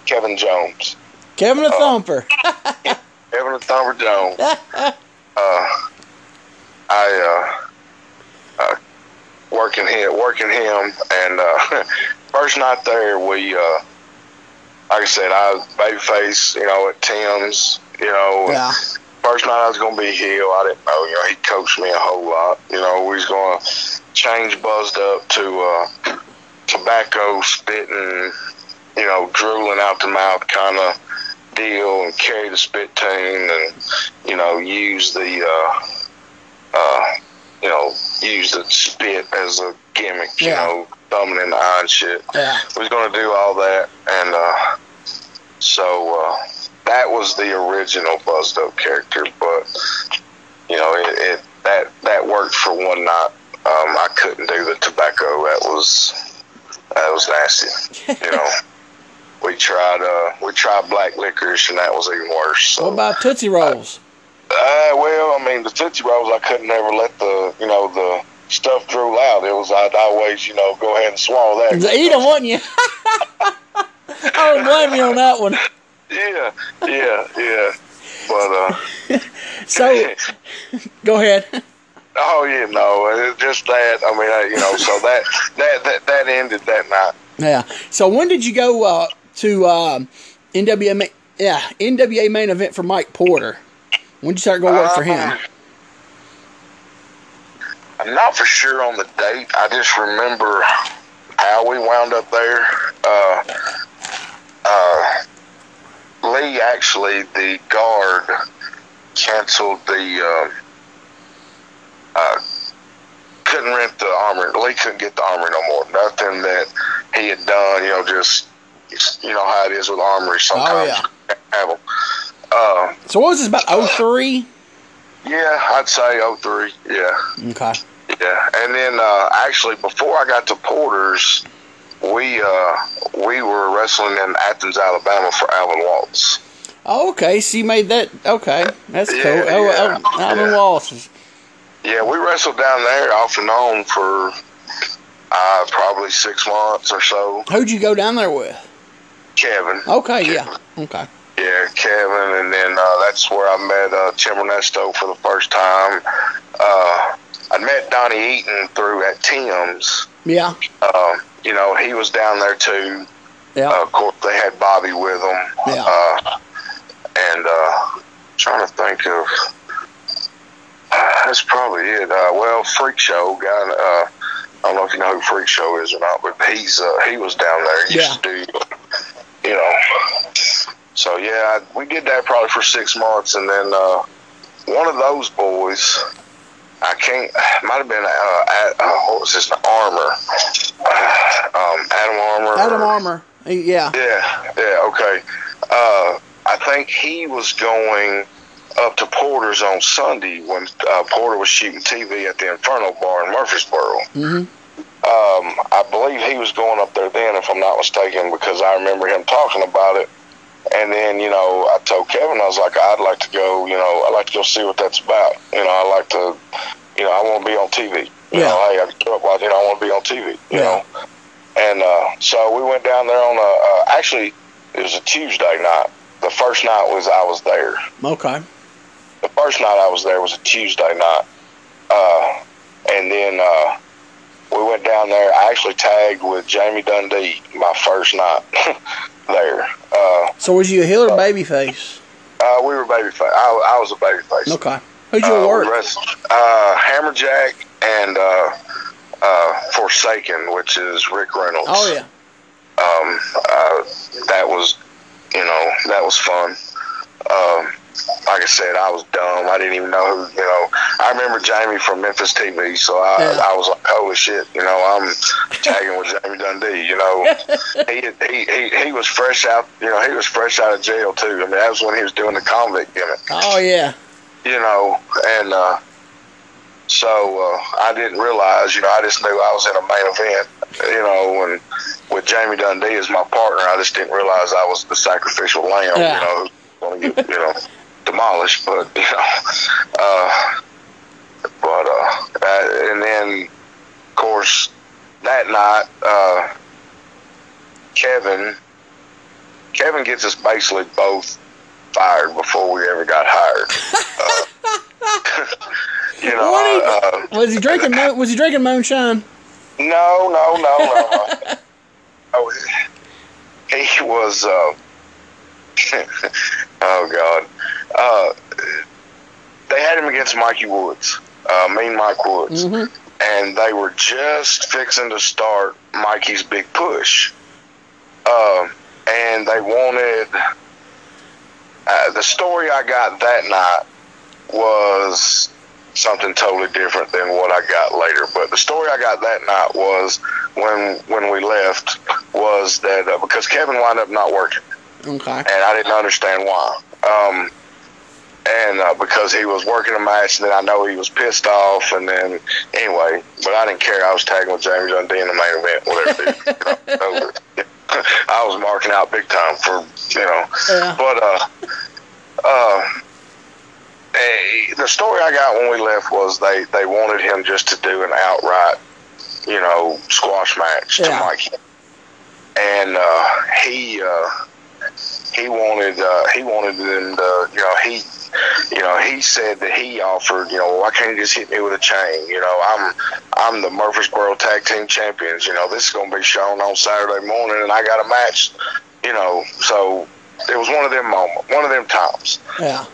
B: Kevin Jones,
A: Kevin the Thumper.
B: Kevin the Thumper Jones. uh, I uh, uh, working him, working him, and uh, first night there, we, uh, like I said, I was babyface, you know, at Tim's, you know.
A: yeah.
B: First night I was going to be heel. I didn't know, you know, he coached me a whole lot. You know, we was going to change buzzed up to uh, tobacco spitting, you know, drooling out the mouth kind of deal and carry the spittoon and, you know, use the, uh, uh, you know, use the spit as a gimmick, you
A: Yeah.
B: know, thumbing in the eye and shit
A: Yeah.
B: we was going to do all that, and uh, so uh, that was the original Buzzed Up character, but you know, it, it that that worked for one night. Um, I couldn't do the tobacco. That was that was nasty. You know, we tried uh, we tried black licorice, and that was even worse. So.
A: What about Tootsie Rolls?
B: Uh, well, I mean, the Tootsie Rolls, I couldn't ever let the you know the stuff drool out. It was I'd always you know go ahead and swallow that.
A: Eat them, wouldn't you? I don't blame you on that one.
B: Yeah, yeah, yeah. But uh,
A: So, go ahead.
B: oh yeah, no, it's just that. I mean, you know, so that that that that ended that night.
A: Yeah. So when did you go uh, to um, NWA? Yeah, NWA main event for Mike Porter. When did you start going work for him?
B: Um, I'm not for sure on the date. I just remember how we wound up there. Uh, uh, Lee actually, the guard, canceled the. Um, uh, couldn't rent the armor. Lee couldn't get the armor no more. Nothing that he had done. You know, just you know how it is with armory. Sometimes
A: yeah.
B: you have them. Uh,
A: So what was this about? 03?
B: yeah, I'd say 03. Yeah.
A: Okay.
B: Yeah, and then uh, actually before I got to Porter's, we uh, we were wrestling in Athens, Alabama for Alvin Waltz.
A: Oh, okay. You made that. Okay, that's
B: Yeah,
A: cool. Oh,
B: yeah,
A: oh, Alvin
B: yeah.
A: Wallace.
B: Yeah, we wrestled down there off and on for uh, probably six months or so.
A: Who'd you go down there with?
B: Kevin.
A: Okay, yeah. Okay.
B: Yeah, Kevin, and then uh, that's where I met uh, Tim Ernesto for the first time. Uh, I met Donnie Eaton through at Tim's.
A: Yeah.
B: Uh, you know, he was down there too.
A: Yeah.
B: Uh, of course, they had Bobby with them.
A: Yeah.
B: Uh, and uh, trying to think of. that's probably it. Uh, well, Freak Show guy. Uh, I don't know if you know who Freak Show is or not, but he's uh, he was down there. He used to do, you know. So yeah, we did that probably for six months, and then uh, one of those boys. I can't. Might have been uh, at, uh, what was his? Armor. Um, Adam Armor.
A: Adam
B: or-
A: Armour. Yeah.
B: yeah, yeah, okay. Uh, I think he was going up to Porter's on Sunday when uh, Porter was shooting TV at the Inferno Bar in Murfreesboro.
A: Mm-hmm.
B: Um, I believe he was going up there then, if I'm not mistaken, because I remember him talking about it. And then, you know, I told Kevin, I was like, I'd like to go, you know, I'd like to go see what that's about. You know, I like to, you know, I want to be on TV. You
A: Yeah.
B: know, hey, I grew up watching, I want to be on TV, you
A: Yeah.
B: know. And uh, so we went down there on a, uh, actually, it was a Tuesday night. The first night was I was there.
A: Okay.
B: The first night I was there was a Tuesday night. Uh, and then uh, we went down there. I actually tagged with Jamie Dundee my first night there. Uh,
A: So was you a heel or baby face?
B: uh, we were babyface. I, I was a babyface.
A: Okay. Who'd you
B: Uh,
A: work?
B: wrestled, uh, Hammerjack and uh, uh, Forsaken, which is Rick Reynolds.
A: Oh yeah.
B: um, uh, that was, you know, that was fun. Um, like I said, I was dumb. I didn't even know who, you know. I remember Jamie from Memphis TV, so I,
A: Yeah.
B: I was like, holy shit, you know, I'm tagging with Jamie Dundee, you know. he, he, he, he was fresh out, you know, he was fresh out of jail, too. I mean, that was when he was doing the convict gimmick
A: Oh yeah.
B: you know, and uh, so uh, I didn't realize, you know, I just knew I was in a main event, you know, and with Jamie Dundee as my partner, I just didn't realize I was the sacrificial lamb,
A: Yeah.
B: you know, who's going to get, you know, demolished, but you know, uh, but uh, uh, and then of course that night, uh, Kevin, Kevin gets us basically both fired before we ever got hired. Uh, you know,
A: What
B: uh,
A: Was he drinking? mo- Was he drinking moonshine?
B: no, no, no, no, no. oh, he was. Uh, oh God, uh, they had him against Mikey Woods, uh, Mean Mike Woods,
A: hmm
B: and they were just fixing to start Mikey's big push. Um, and they wanted uh, the story I got that night was something totally different than what I got later. But the story I got that night was when when we left was that uh, because Kevin wound up not working.
A: Okay.
B: and I didn't understand why. Um, and uh, because he was working a match, and then I know he was pissed off, and then anyway, but I didn't care. I was tagging with James Dundee in the main event, whatever. it is, you know, over. I was marking out big time for you know,
A: Yeah.
B: but uh, uh, eh, the story I got when we left was they they wanted him just to do an outright, you know, squash match
A: Yeah.
B: to Mike, and uh, he. Uh, he wanted uh, he wanted them to you know he you know he said that he offered you know why can't you just hit me with a chain? You know I'm I'm the Murfreesboro Tag Team Champions you know this is gonna be shown on Saturday morning and I got a match you know so it was one of them moment one of them times.
A: Yeah.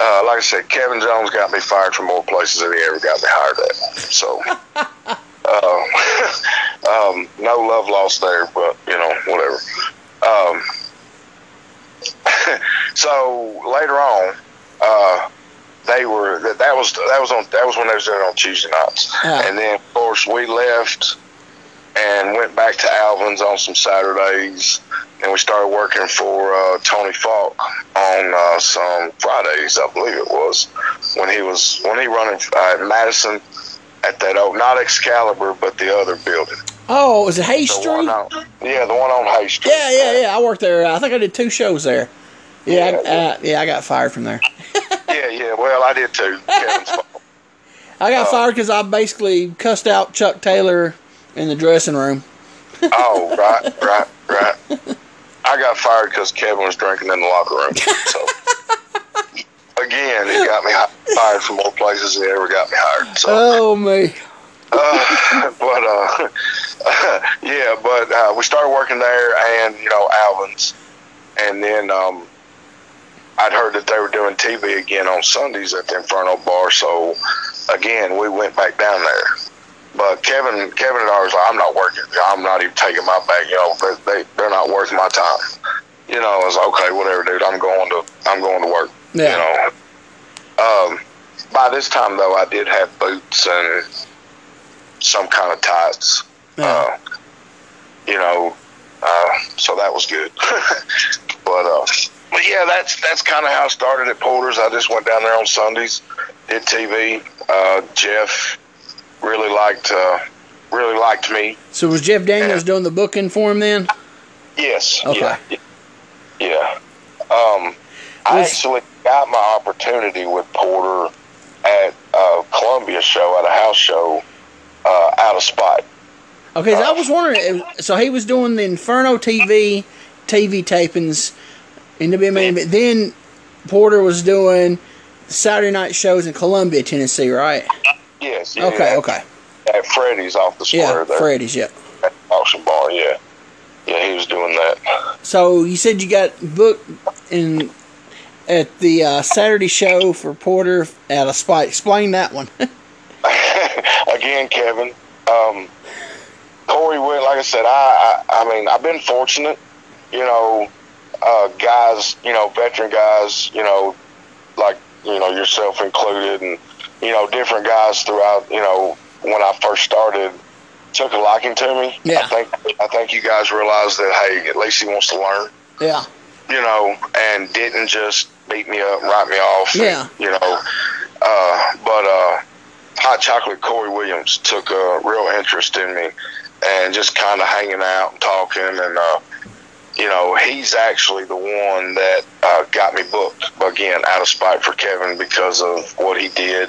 B: uh, like I said Kevin Jones got me fired from more places than he ever got me hired at so uh, um, no love lost there but you know whatever. Um, so later on, uh, they were that, that was that was on that was when they was doing it on Tuesday nights,
A: Yeah.
B: and then of course we left and went back to Alvin's on some Saturdays, and we started working for uh, Tony Falk on uh, some Fridays, I believe it was when he was when he running uh, Madison at that old not Excalibur but the other building.
A: Oh, was it Hay Street?
B: on, yeah, the one on Hay Street.
A: Yeah, yeah, yeah. I worked there. I think I did two shows there. Yeah,
B: Yeah.
A: uh, yeah. I got fired from there.
B: Yeah, yeah. Well, I did too.
A: I got
B: Oh.
A: fired because I basically cussed out Chuck Taylor in the dressing room.
B: Oh, right, right, right. I got fired because Kevin was drinking in the locker room. So again, he got me fired from more places than he ever got me hired. So,
A: Oh me.
B: uh, but uh, yeah, but uh, we started working there, and you know, Alvin's, and then um, I'd heard that they were doing TV again on Sundays at the Inferno Bar. So again, we went back down there. But Kevin, Kevin and I was like, I'm not working. I'm not even taking my bag. You know, they, they they're not worth my time. You know, I was like, okay, whatever, dude. I'm going to I'm going to work.
A: Yeah.
B: You know. Um, by this time though, I did have boots and some kind of tights.
A: Yeah.
B: Uh, you know, uh, so that was good. but uh, but yeah, that's that's kind of how I started at Porter's. I just went down there on Sundays, did TV. Uh, Jeff really liked uh, really liked me.
A: So was Jeff Daniels doing the booking for him then?
B: Yes.
A: Okay.
B: Yeah. Yeah. Um, I actually got my opportunity with Porter at a Columbia show, at a house show, uh, out of spite.
A: Okay, so I uh, was wondering. Uh, so he was doing the Inferno TV TV tapings in WMA, but then Porter was doing Saturday night shows in Columbia, Tennessee, right?
B: Yes. Yeah,
A: Okay,
B: at,
A: okay.
B: At Freddy's off the square
A: Yeah,
B: there.
A: Freddy's. Yep.
B: At auction bar, yeah. Yeah, he was doing that.
A: So you said you got booked in at the uh, Saturday show for Porter at a spot. Explain that one.
B: Again, Kevin. Um, Corey Witt, like I said, I, I, I mean, I've been fortunate, you know, uh, guys, you know, veteran guys, you know, like, you know, yourself included and, you know, different guys throughout, you know, when I first started took a liking to me.
A: Yeah.
B: I think, I think you guys realized that, hey, at least he wants to learn
A: yeah.
B: you know, and didn't just beat me up, write me off.
A: Yeah.
B: You know, uh, but uh, Hot Chocolate Corey Williams took a real interest in me and just kind of hanging out and talking. And, uh, you know, he's actually the one that uh, got me booked, again, out of spite for Kevin because of what he did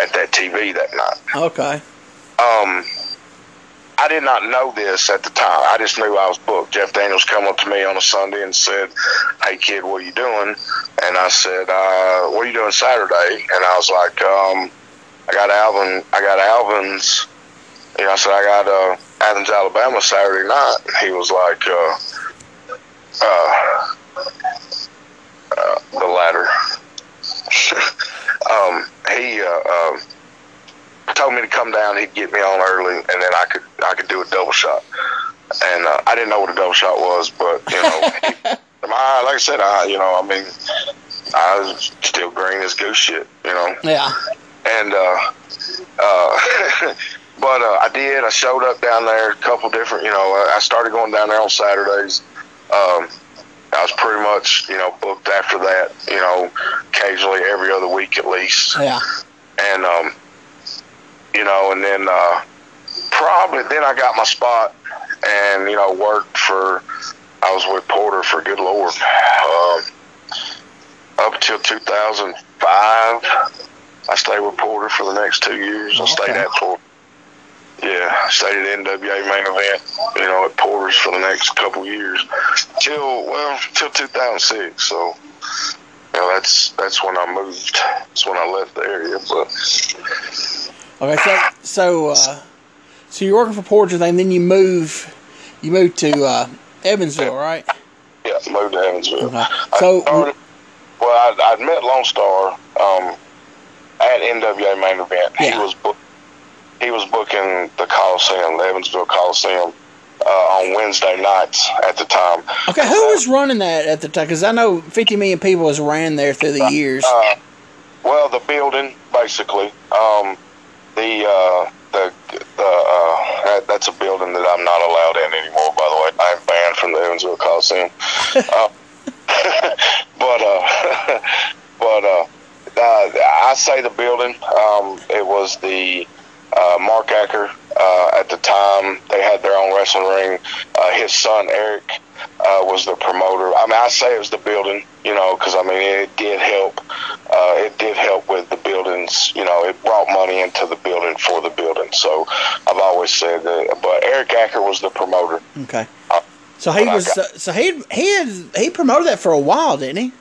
B: at that TV that night.
A: Okay.
B: Um, I did not know this at the time. I just knew I was booked. Jeff Daniels come up to me on a Sunday and said, "Hey kid, what are you doing?" And I said, uh, "What are you doing Saturday?" And I was like, um, "I got Alvin. I got Alvin's." You know, I said, "I got uh, Athens, Alabama Saturday night." He was like, uh, uh, uh, "The latter." um, he. Told me to come down. He'd get me on early, and then I could I could do a double shot. And uh, I didn't know what a double shot was, but you know, my, like I said, I you know, I mean, I was still green as goose shit, you know.
A: Yeah.
B: And uh, uh, but uh, I did. I showed up down there. A couple different, you know. I started going down there on Saturdays. Um, I was pretty much, you know, booked after that, you know, occasionally every other week at least.
A: Yeah.
B: And, um, you know, and then uh, probably then I got my spot and, you know, worked for, I was with Porter for good Lord, um, up until 2005. I stayed with Porter for the next two years. I stayed at Porter. Yeah, I stayed at NWA main event, you know, at Porter's for the next couple years till well till 2006. So, you know, that's that's when I moved. That's when I left the area. But
A: Okay, so so uh, so you're working for Porter, and then you move you move to uh, Evansville, right?
B: yeah, moved to Evansville.
A: Okay.
B: I
A: So-
B: started- well, I, I'd met Lone Star um, at NWA main event.
A: Yeah.
B: He was book, he was booking the Coliseum, the Evansville Coliseum, uh, on Wednesday nights at the time.
A: Okay, who was running that at the time? Because I know 50 million people has ran there through the years.
B: Uh, well, the building, basically. Um, the uh, the the uh, that's a building that I'm not allowed in anymore. By the way, I'm banned from the Evansville Coliseum. uh, but uh, but uh, uh, I say the building. Um, it was the uh, Mark Acker. Uh, at the time, they had their own wrestling ring. Uh, his son Eric uh, was the promoter. I mean, I say it was the building, you know, because I mean it did help. Uh, it did help with the buildings. You know, it brought money into the building for the building. So I've always said that. But Eric Acker was the promoter.
A: Okay. So he was uh, so he he had he promoted that for a while, didn't he?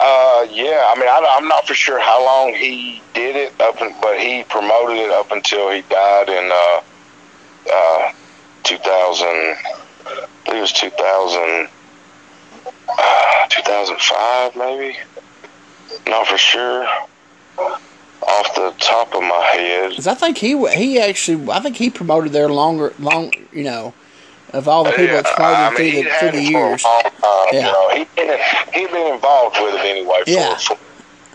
B: Uh, yeah. I mean, I, I'm not for sure how long he did it up, in, but he promoted it up until he died in uh, uh, 2000. I believe it was 2000, uh, 2005, maybe. Not for sure. Off the top of my head.
A: Because I think he he actually I think he promoted there longer long you know of all the people that's promoted
B: I mean,
A: through the through the
B: it for a
A: years.
B: long time,
A: Yeah.
B: You know, he's been he'd been involved with it anyway. For,
A: Yeah.
B: for,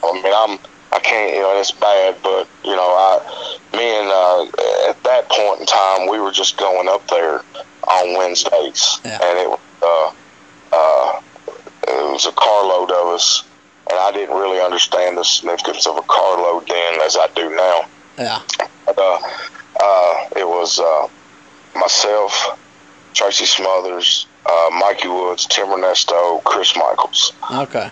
B: I mean, I'm I can't you know it's bad, but you know I me and uh, at that point in time we were just going up there on Wednesdays,
A: Yeah.
B: and it was uh, uh, it was a carload of us. And I didn't really understand the significance of a carload then as I do now.
A: Yeah.
B: But, uh, uh, it was uh, myself, Tracy Smothers, uh, Mikey Woods, Tim Ernesto, Chris Michaels.
A: Okay.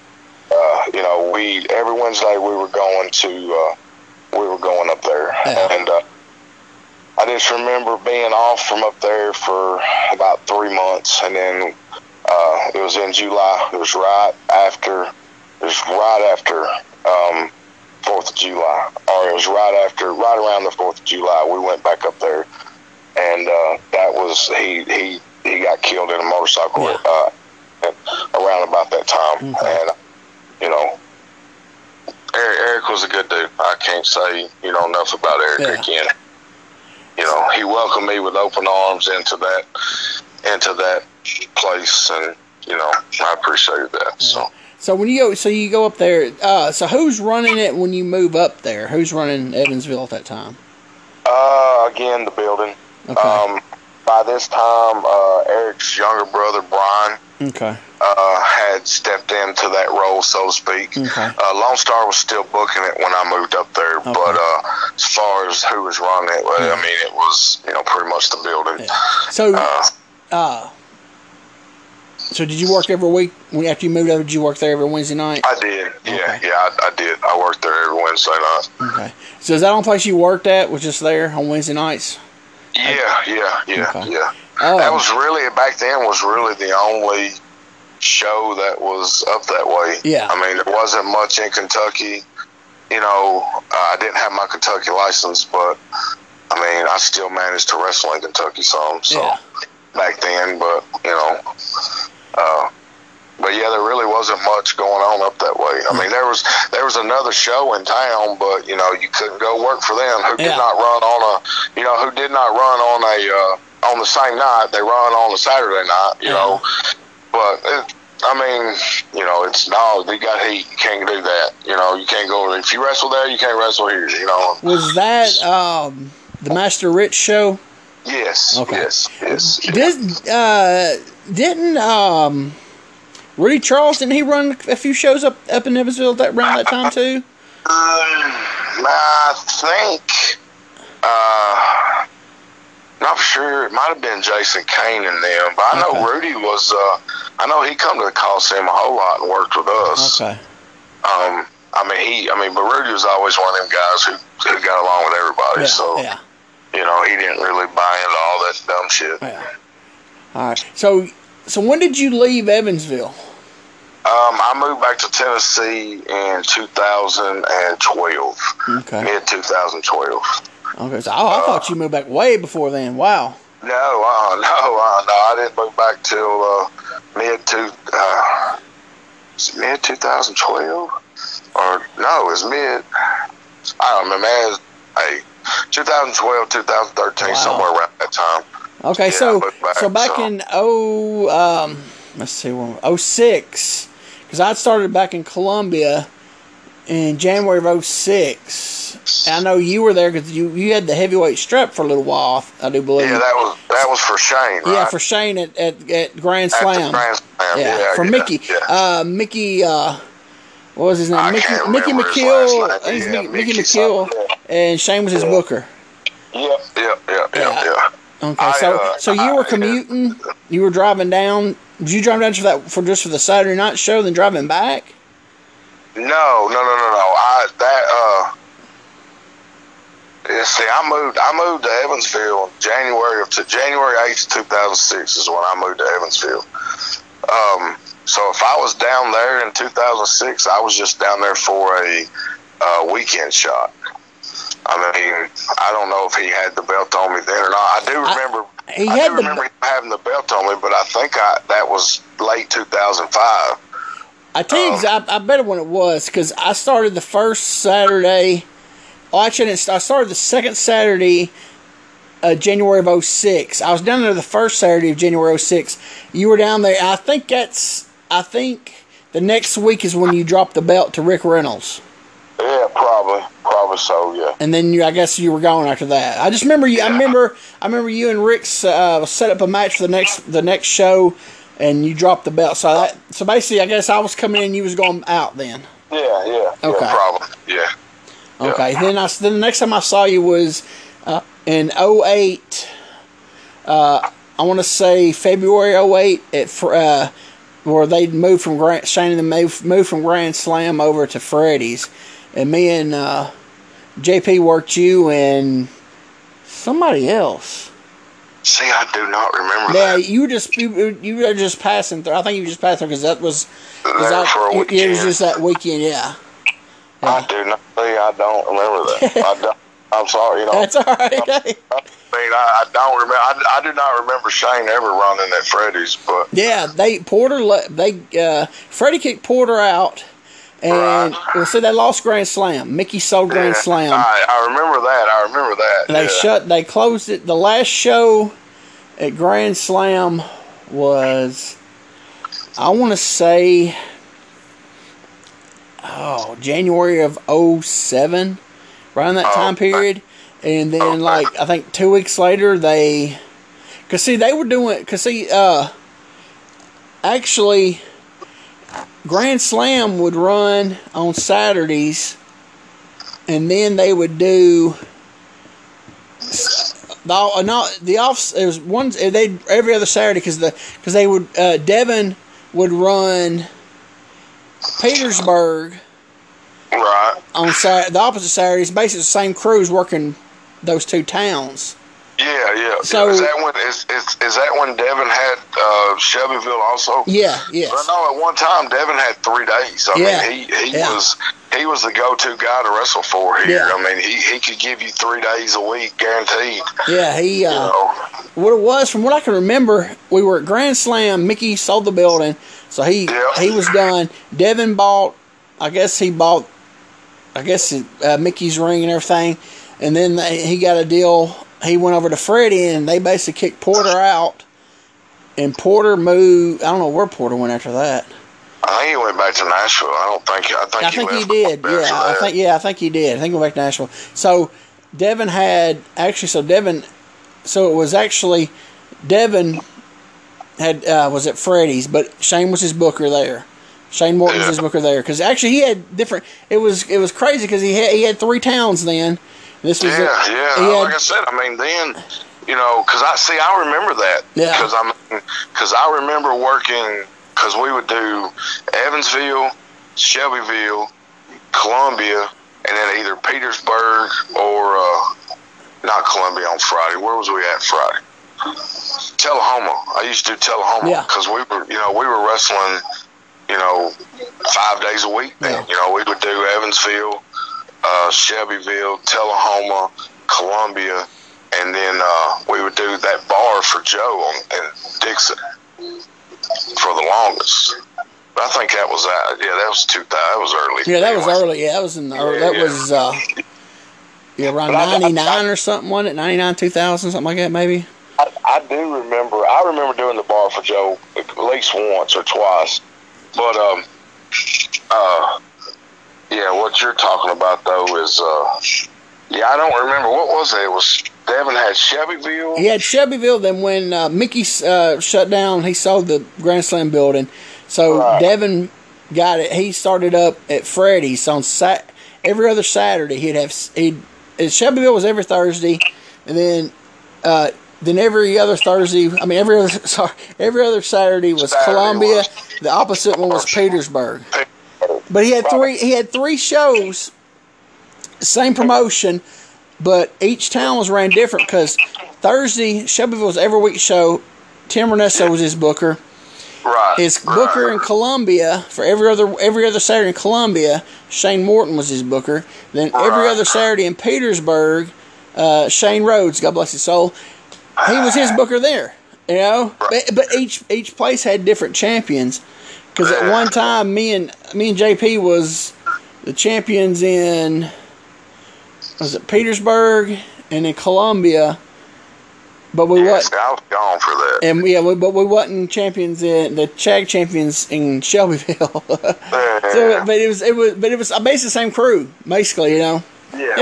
B: Uh, you know, we every Wednesday we were going to uh, we were going up there,
A: Yeah.
B: and uh, I just remember being off from up there for about three months, and then uh, it was in July. It was right after. It was right after um, Fourth of July, or it was right after, right around the Fourth of July. We went back up there, and uh, that was he he he got killed in a motorcycle
A: Yeah.
B: uh, around about that time,
A: Okay.
B: and you know. Eric, Eric was a good dude. I can't say you know enough about Eric
A: Yeah.
B: again. You know, he welcomed me with open arms into that into that place, and you know, I appreciated that. So.
A: So when you go so you go up there, uh, so who's running it when you move up there? Who's running Evansville at that time?
B: Uh, again, the building.
A: Okay.
B: Um, by this time, uh, Eric's younger brother Brian
A: Okay.
B: uh, had stepped into that role, so to speak.
A: Okay.
B: Uh, Lone Star was still booking it when I moved up there, but uh, as far as who was running it, well,
A: Yeah.
B: I mean, it was you know pretty much the building.
A: Yeah. So
B: Uh,
A: uh so did you work every week when after you moved over? Did you work there every Wednesday night?
B: I did, yeah,
A: Okay.
B: yeah, I, I did. I worked there every Wednesday night.
A: Okay. So is that the only place you worked at? Was just there on Wednesday nights?
B: Yeah, yeah, yeah,
A: Okay.
B: yeah.
A: Oh.
B: That was really back then was really the only show that was up that way.
A: Yeah.
B: I mean, there wasn't much in Kentucky. You know, uh, I didn't have my Kentucky license, but I mean, I still managed to wrestle in Kentucky some. So
A: Yeah.
B: back then, but you know, uh, but yeah, there really wasn't much going on up that way. I mean, there was there was another show in town, but you know, you couldn't go work for them. Who did
A: Yeah.
B: not run on a, you know, who did not run on a uh, on the same night. They run on a Saturday night. You
A: Yeah.
B: know, but it, I mean, you know, it's no, they got heat. You can't do that. You know, you can't go if you wrestle there, you can't wrestle here. You know.
A: Was that um, the Master Rich show?
B: Yes.
A: Okay.
B: Yes. Yes.
A: Did uh, didn't um, Rudy Charles didn't he run a few shows up up in Evansville that around that time too?
B: Um, I think, uh, not sure. It might have been Jason Kane and them, but I know Rudy was. Uh, I know he come to the Coliseum a whole lot and worked with us.
A: Okay.
B: Um, I mean, he. I mean, but Rudy was always one of them guys who, who got along with everybody.
A: Yeah.
B: so
A: Yeah.
B: you know, he didn't really buy into all that dumb shit.
A: Yeah. All right. So so when did you leave Evansville?
B: Um, I moved back to Tennessee in 2012,
A: Okay.
B: mid 2012.
A: Okay. So I, I thought you moved back way before then. Wow.
B: No, uh, no, uh, no. I didn't move back till uh, mid two, uh, mid 2012, or no, it was mid. I don't remember. Was, hey, 2012, 2013,
A: Wow.
B: somewhere around that time.
A: Okay,
B: Yeah,
A: so
B: back,
A: so back
B: so-
A: in oh um let's see when oh six because I started back in Columbia in January of 06. And I know you were there because you you had the heavyweight strap for a little while. I do believe.
B: Yeah, that was that was for Shane, right?
A: Yeah, for Shane at at, at Grand Slam.
B: Grand Slam.
A: yeah,
B: Yeah,
A: for
B: yeah,
A: Mickey.
B: Yeah.
A: Uh, Mickey. Uh, what was his name?
B: I
A: Mickey Mickey McKill.
B: name. Yeah,
A: Mickey, Mickey McKill,
B: something,
A: and Shane was his booker.
B: Yep, yep, yep,
A: Yeah.
B: yep, yep.
A: Okay,
B: I,
A: so
B: uh,
A: so you were
B: I-
A: commuting. You were driving down. Did you drive down for that for just for the Saturday night show, then driving back?
B: No, no, no, no, no. I that uh. See, I moved. I moved to Evansville January of to January eighth, two thousand six is when I moved to Evansville. Um, so if I was down there in two thousand six, I was just down there for a uh, weekend shot. I mean, I don't know if he had the belt on me then or not. I do
A: I-
B: remember.
A: He
B: I
A: had the-
B: remember him having the belt on me, but I think I that was late two thousand five.
A: I tell you,
B: Oh.
A: ex- I, I bet when it was because I started the first Saturday. Oh, actually, I didn't I started the second Saturday, uh, January of 06. I was down there the first Saturday of January 06. You were down there. I think that's. I think the next week is when you dropped the belt to Rick Reynolds,
B: Yeah, probably, probably so. Yeah.
A: and then you, I guess you were gone after that. I just remember you. I remember. I remember you and Rick's uh, set up a match for the next the next show, and you dropped the belt. So that so basically, I guess I was coming in, you was going out then.
B: Yeah, yeah,
A: Okay.
B: yeah, probably. Yeah. Yeah.
A: Okay. Then I then the next time I saw you was uh, in 08. Uh, I want to say February 08 at uh, where they moved from Grand Shane and moved, moved from Grand Slam over to Freddy's, and me and uh, JP worked you and somebody else.
B: See, I do not remember
A: Yeah,
B: that.
A: you were just you, you were just passing through. I think you were just passing through because that was, was that,
B: for a
A: it, was just that weekend. Yeah,
B: I do not. See, I don't remember that. I don't, I'm sorry. You know,
A: that's all right.
B: I mean, I, I don't remember. I, I do not remember Shane ever running at Freddy's, but
A: Yeah, they Porter le- they uh, Freddie kicked Porter out, and
B: Right.
A: well, so they lost Grand Slam. Mickey sold Grand
B: yeah,
A: Slam.
B: I, I remember that. I remember that.
A: they
B: yeah.
A: shut. They closed it. The last show at Grand Slam was, I want to say, oh January of 07, around that
B: Oh,
A: time period, and then
B: Okay.
A: like I think two weeks later they, cause see they were doing, cause see uh, actually. Grand Slam would run on Saturdays, and then they would do the uh, not the off. It was one. They every other Saturday because the because they would uh, Devon would run Petersburg
B: Right.
A: on Sat the opposite Saturdays. Basically, the same crews working those two towns.
B: Yeah, yeah.
A: So-
B: is that when is, is, is that when Devin had uh, Shelbyville also?
A: Yeah. Yes.
B: Well, no, at one time Devin had three days. I
A: Yeah,
B: mean, he, he
A: yeah.
B: was he was the go-to guy to wrestle for here.
A: Yeah.
B: I mean, he, he could give you three days a week guaranteed.
A: Yeah. He.
B: You
A: Uh,
B: know,
A: what it was, from what I can remember, we were at Grand Slam. Mickey sold the building, so he
B: Yeah.
A: he was done. Devin bought, I guess he bought, I guess uh, Mickey's ring and everything, and then they, he got a deal. He went over to Freddie, and they basically kicked Porter out. And Porter moved. I don't know where Porter went after that.
B: I think he went back to Nashville. I don't think. I think,
A: I think he did. Yeah, I think yeah, I think he did. I think he went back to Nashville. So Devin had actually. So Devin. So it was actually Devin had uh, was at Freddie's, but Shane was his booker there. Shane Morton was his booker there because actually he had different. It was it was crazy because he had he had three towns then. This was
B: yeah,
A: a-
B: yeah.
A: had-
B: like I said, I mean, then you know, because I see, I remember that.
A: Yeah.
B: Because I'm, because I remember working, because we would do Evansville, Shelbyville, Columbia, and then either Petersburg or uh, not Columbia on Friday. Where was we at Friday? Tullahoma. I used to do Tullahoma
A: Yeah.
B: because we were, you know, we were wrestling, you know, five days a week. Then.
A: Yeah.
B: You know, we would do Evansville, uh, Shelbyville, Tullahoma, Columbia, and then uh, we would do that bar for Joe on, in Dickson for the longest. But I think that was that. Yeah, that was two. That was early.
A: Yeah, that was early. Yeah, that was in the early, that
B: Yeah.
A: was uh, yeah around
B: But I- I-
A: ninety nine or something, wasn't it? Ninety nine, two thousand, something like that, maybe.
B: I, I do remember. I remember doing the bar for Joe at least once or twice. But um, uh, yeah, what you're talking about though is uh, yeah, I don't remember what was it. It was Devin had Shelbyville.
A: He had Shelbyville. Then when uh, Mickey uh, shut down, he sold the Grand Slam building. So
B: Right.
A: Devin got it. He started up at Freddy's on sat every other Saturday. He'd have he'd Shelbyville was every Thursday, and then uh, then every other Thursday. I mean every other sorry every other Saturday was
B: Saturday
A: Columbia.
B: was-
A: the opposite one was Petersburg. But he had three. He had three shows, same promotion, but each town was ran different because Thursday Shelbyville was every week show. Tim Ernesto was his booker.
B: Right.
A: His
B: right.
A: booker in Columbia for every other every other Saturday in Columbia. Shane Morton was his booker. Then every other Saturday in Petersburg, uh, Shane Rhodes, God bless his soul, he was his booker there. You know, but, but each each place had different champions. Because at one ah. time, me and me and JP was the champions in was it Petersburg and in Columbia, but we
B: Yes,
A: what
B: I was gone for that.
A: and yeah, we, but we wasn't champions in the tag champions in Shelbyville. so, but it was it was but it was basically the same crew, basically, you know.
B: Yeah.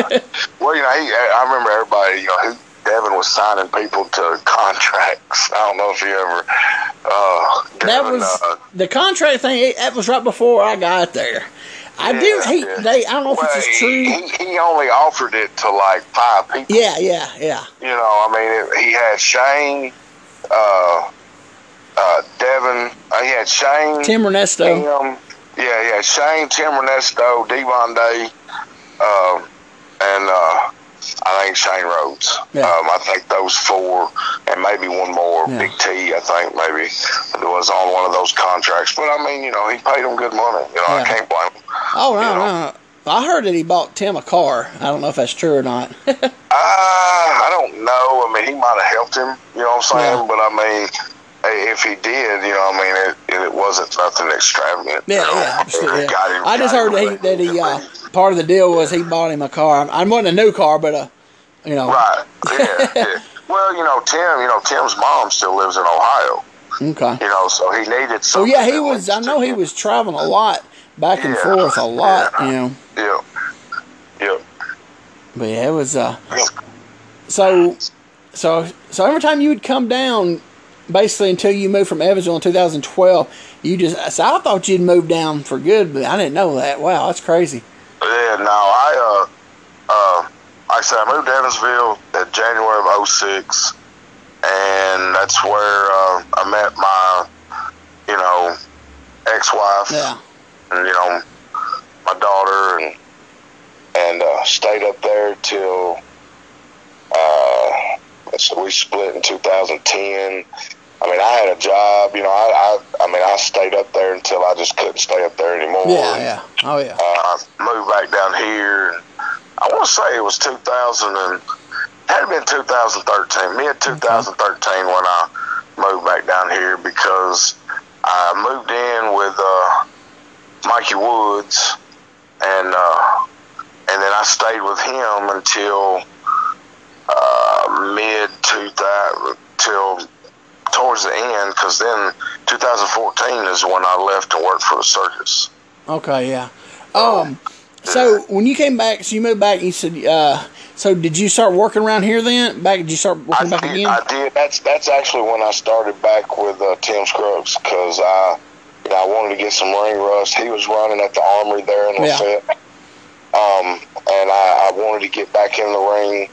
B: well, you know, he, I remember everybody, you know, Devin was signing people to contracts. I don't know if you ever. Uh,
A: That was
B: uh,
A: the contract thing. That was right before I got there. I do.
B: Yeah,
A: He,
B: yeah.
A: they. I don't know if it's true.
B: he, he only offered it to like five people.
A: Yeah, yeah, yeah.
B: You know, I mean, it, he had Shane, uh, uh, Devin. Uh, he had Shane.
A: Tim Ernesto.
B: Tim, yeah, yeah, Shane, Tim Ernesto, Devon Day, uh, think Shane Rhodes.
A: Yeah.
B: Um, I think those four, and maybe one more,
A: Yeah.
B: Big T. I think maybe was on one of those contracts. But I mean, you know, he paid them good money. You know, I can't blame him.
A: Oh no,
B: you know.
A: no, no. I heard that he bought Tim a car. I don't know if that's true or not.
B: Uh, I don't know. I mean, he might have helped him. You know what I'm saying?
A: Yeah.
B: But I mean, if he did, you know, I mean, it, it wasn't nothing extravagant. you
A: Yeah,
B: know.
A: yeah, absolutely.
B: It got him-
A: I just heard that he, that he uh, part of the deal was he bought him a car. I wasn't a new car, but a you know.
B: Right. Yeah. yeah. Well, you know, Tim. You know, Tim's mom still lives in Ohio.
A: Okay.
B: You know, so he needed.
A: So yeah, he was. I know he was traveling a lot, back and
B: Yeah.
A: forth a lot. You know.
B: Yeah. Yeah.
A: But yeah, it was. Uh, so, so, so every time you would come down, basically until you moved from Evansville in 2012, you just. So I thought you'd moved down for good, but I didn't know that. Wow, that's crazy.
B: Yeah, no, I, uh, uh, like I said, I moved to Evansville in January of 06, and that's where uh, I met my, you know, ex-wife,
A: Yeah.
B: and, you know, my daughter, and and uh, stayed up there till, uh, so we split in 2010. I mean, I had a job, you know, I, I, I mean, I stayed up there until I just couldn't stay up there anymore.
A: Yeah. Yeah. Oh yeah.
B: uh, moved back down here. I want to say it was 2000 and had been 2013, mid 2013 when I moved back down here because I moved in with uh, Mikey Woods and uh, and then I stayed with him until uh, mid 2000 till towards the end because then 2014 is when I left to work for the circus.
A: Okay. Yeah. Um. So when you came back, so you moved back, and you said, uh, so did you start working around here then? Back? Did you start working
B: I
A: back
B: did,
A: again?
B: I did. That's that's actually when I started back with uh, Tim Scruggs because I, you know, I wanted to get some ring rust. He was running at the Armory there in
A: Yeah.
B: Lafayette, um, and I, I wanted to get back in the ring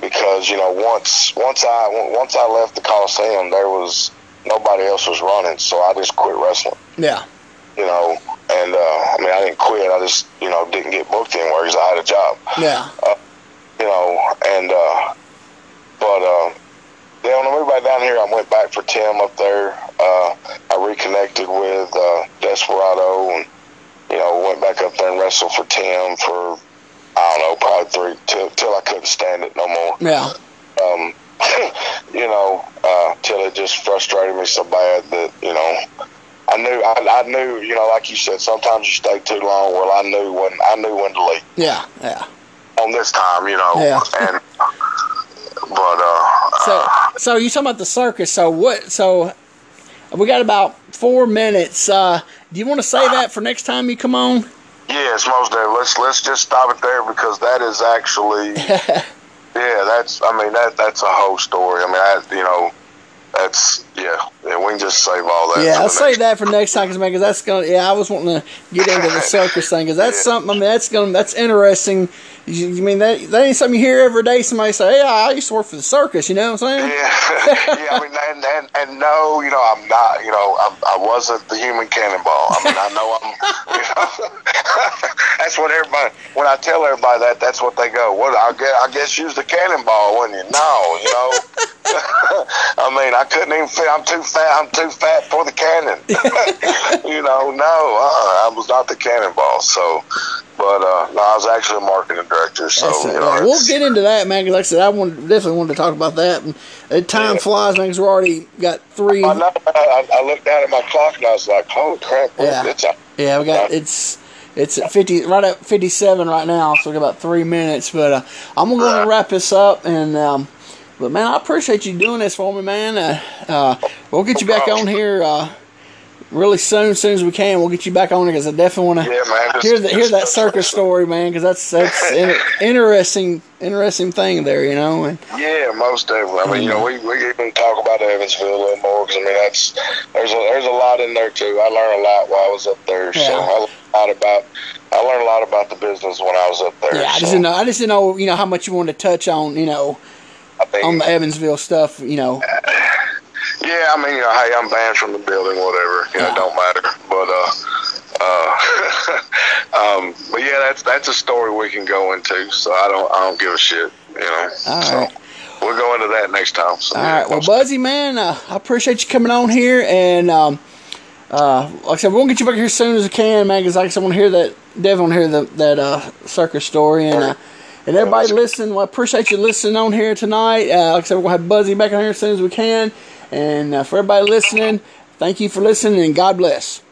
B: because you know once once I once I left the Coliseum, there was nobody else was running, so I just quit wrestling.
A: yeah,
B: You know, and uh, I mean I didn't quit. I just you know didn't get booked anywhere because I had a job
A: yeah,
B: you know, and uh, but uh, then when I moved back down here, I went back for Tim up there. Uh, I reconnected with uh, Desperado, and you know, went back up there and wrestled for Tim for I don't know, probably three till till I couldn't stand it no more.
A: yeah,
B: Um, you know, uh, till it just frustrated me so bad that you know. I knew, I, I knew, you know, like you said, sometimes you stay too long. Well, I knew when, I knew when to leave
A: yeah, yeah.
B: on this time, you know.
A: Yeah.
B: And but uh,
A: So, so you talking about the circus? So what? So we got about four minutes. Uh, do you want to say that for next time you come on?
B: yes, most definitely. Let's let's just stop it there because that is actually yeah. That's I mean that that's a whole story. I mean I, you know that's yeah. yeah we can just save all that.
A: Yeah, I'll
B: save
A: that for next time, because that's gonna. Yeah, I was wanting to get into the circus thing, because that's
B: Yeah.
A: something. I mean, that's gonna. That's interesting. You, you mean that? That ain't something you hear every day. Somebody say, "Hey, I used to work for the circus." You know what I'm saying?
B: Yeah, yeah. I mean, and, and and no, you know, I'm not. You know, I'm, I wasn't the human cannonball. I mean, I know I'm. You know, that's what everybody. When I tell everybody that, that's what they go. What I guess, I guess you was the cannonball, wasn't you? No, you know. I mean, I couldn't even fit. I'm too fat. I'm too fat for the cannon. you know, no, uh, I was not the cannonball. So, but uh, no, I was actually a marketing director. So,
A: That's
B: you know,
A: Yeah, we'll get into that, man. like I said, I wanted, definitely wanted to talk about that. And uh, time
B: Yeah.
A: flies, man. We're already got three.
B: I know. I, I looked down at my clock and I was like, "Holy crap!
A: Yeah.
B: It's a,
A: Yeah, we got it's it's at fifty right at fifty seven right now, so we got about three minutes. But uh, I'm gonna wrap this up, and um, but man, I appreciate you doing this for me, man. Uh, uh, we'll get you back on here uh, really soon, as soon as we can. We'll get you back on here because I definitely want to
B: yeah.
A: Hear the, hear that circus story, man, because that's that's in, interesting, interesting thing there, you know. And
B: Yeah, most definitely. I mean, you know, we we even talk about Evansville a little more because I mean that's there's a there's a lot in there too. I learned a lot while I was up there. So
A: Yeah.
B: I learned a lot about I learned a lot about the business when I was up there.
A: yeah, I just
B: so,
A: didn't know. I just didn't know, you know, how much you wanted to touch on, you know, On the Evansville stuff, you know.
B: Yeah, I mean, you know, hey, I'm banned from the building, whatever. You know,
A: Yeah.
B: it don't matter. But uh, uh, um, but yeah, that's that's a story we can go into. So I don't I don't give a shit. You know.
A: All
B: so
A: right.
B: we'll go into that next time. So,
A: All
B: yeah,
A: right, well, Buzzy, man, uh, I appreciate you coming on here, and um, uh, like I said, we'll get you back here as soon as we can, man. Because like I said, I want to hear that, definitely want to hear the, that uh, circus story, and uh, and everybody listen. Well, I appreciate you listening on here tonight. Uh, like I said, we're gonna have Buzzy back on here as soon as we can, and uh, for everybody listening, thank you for listening, and God bless.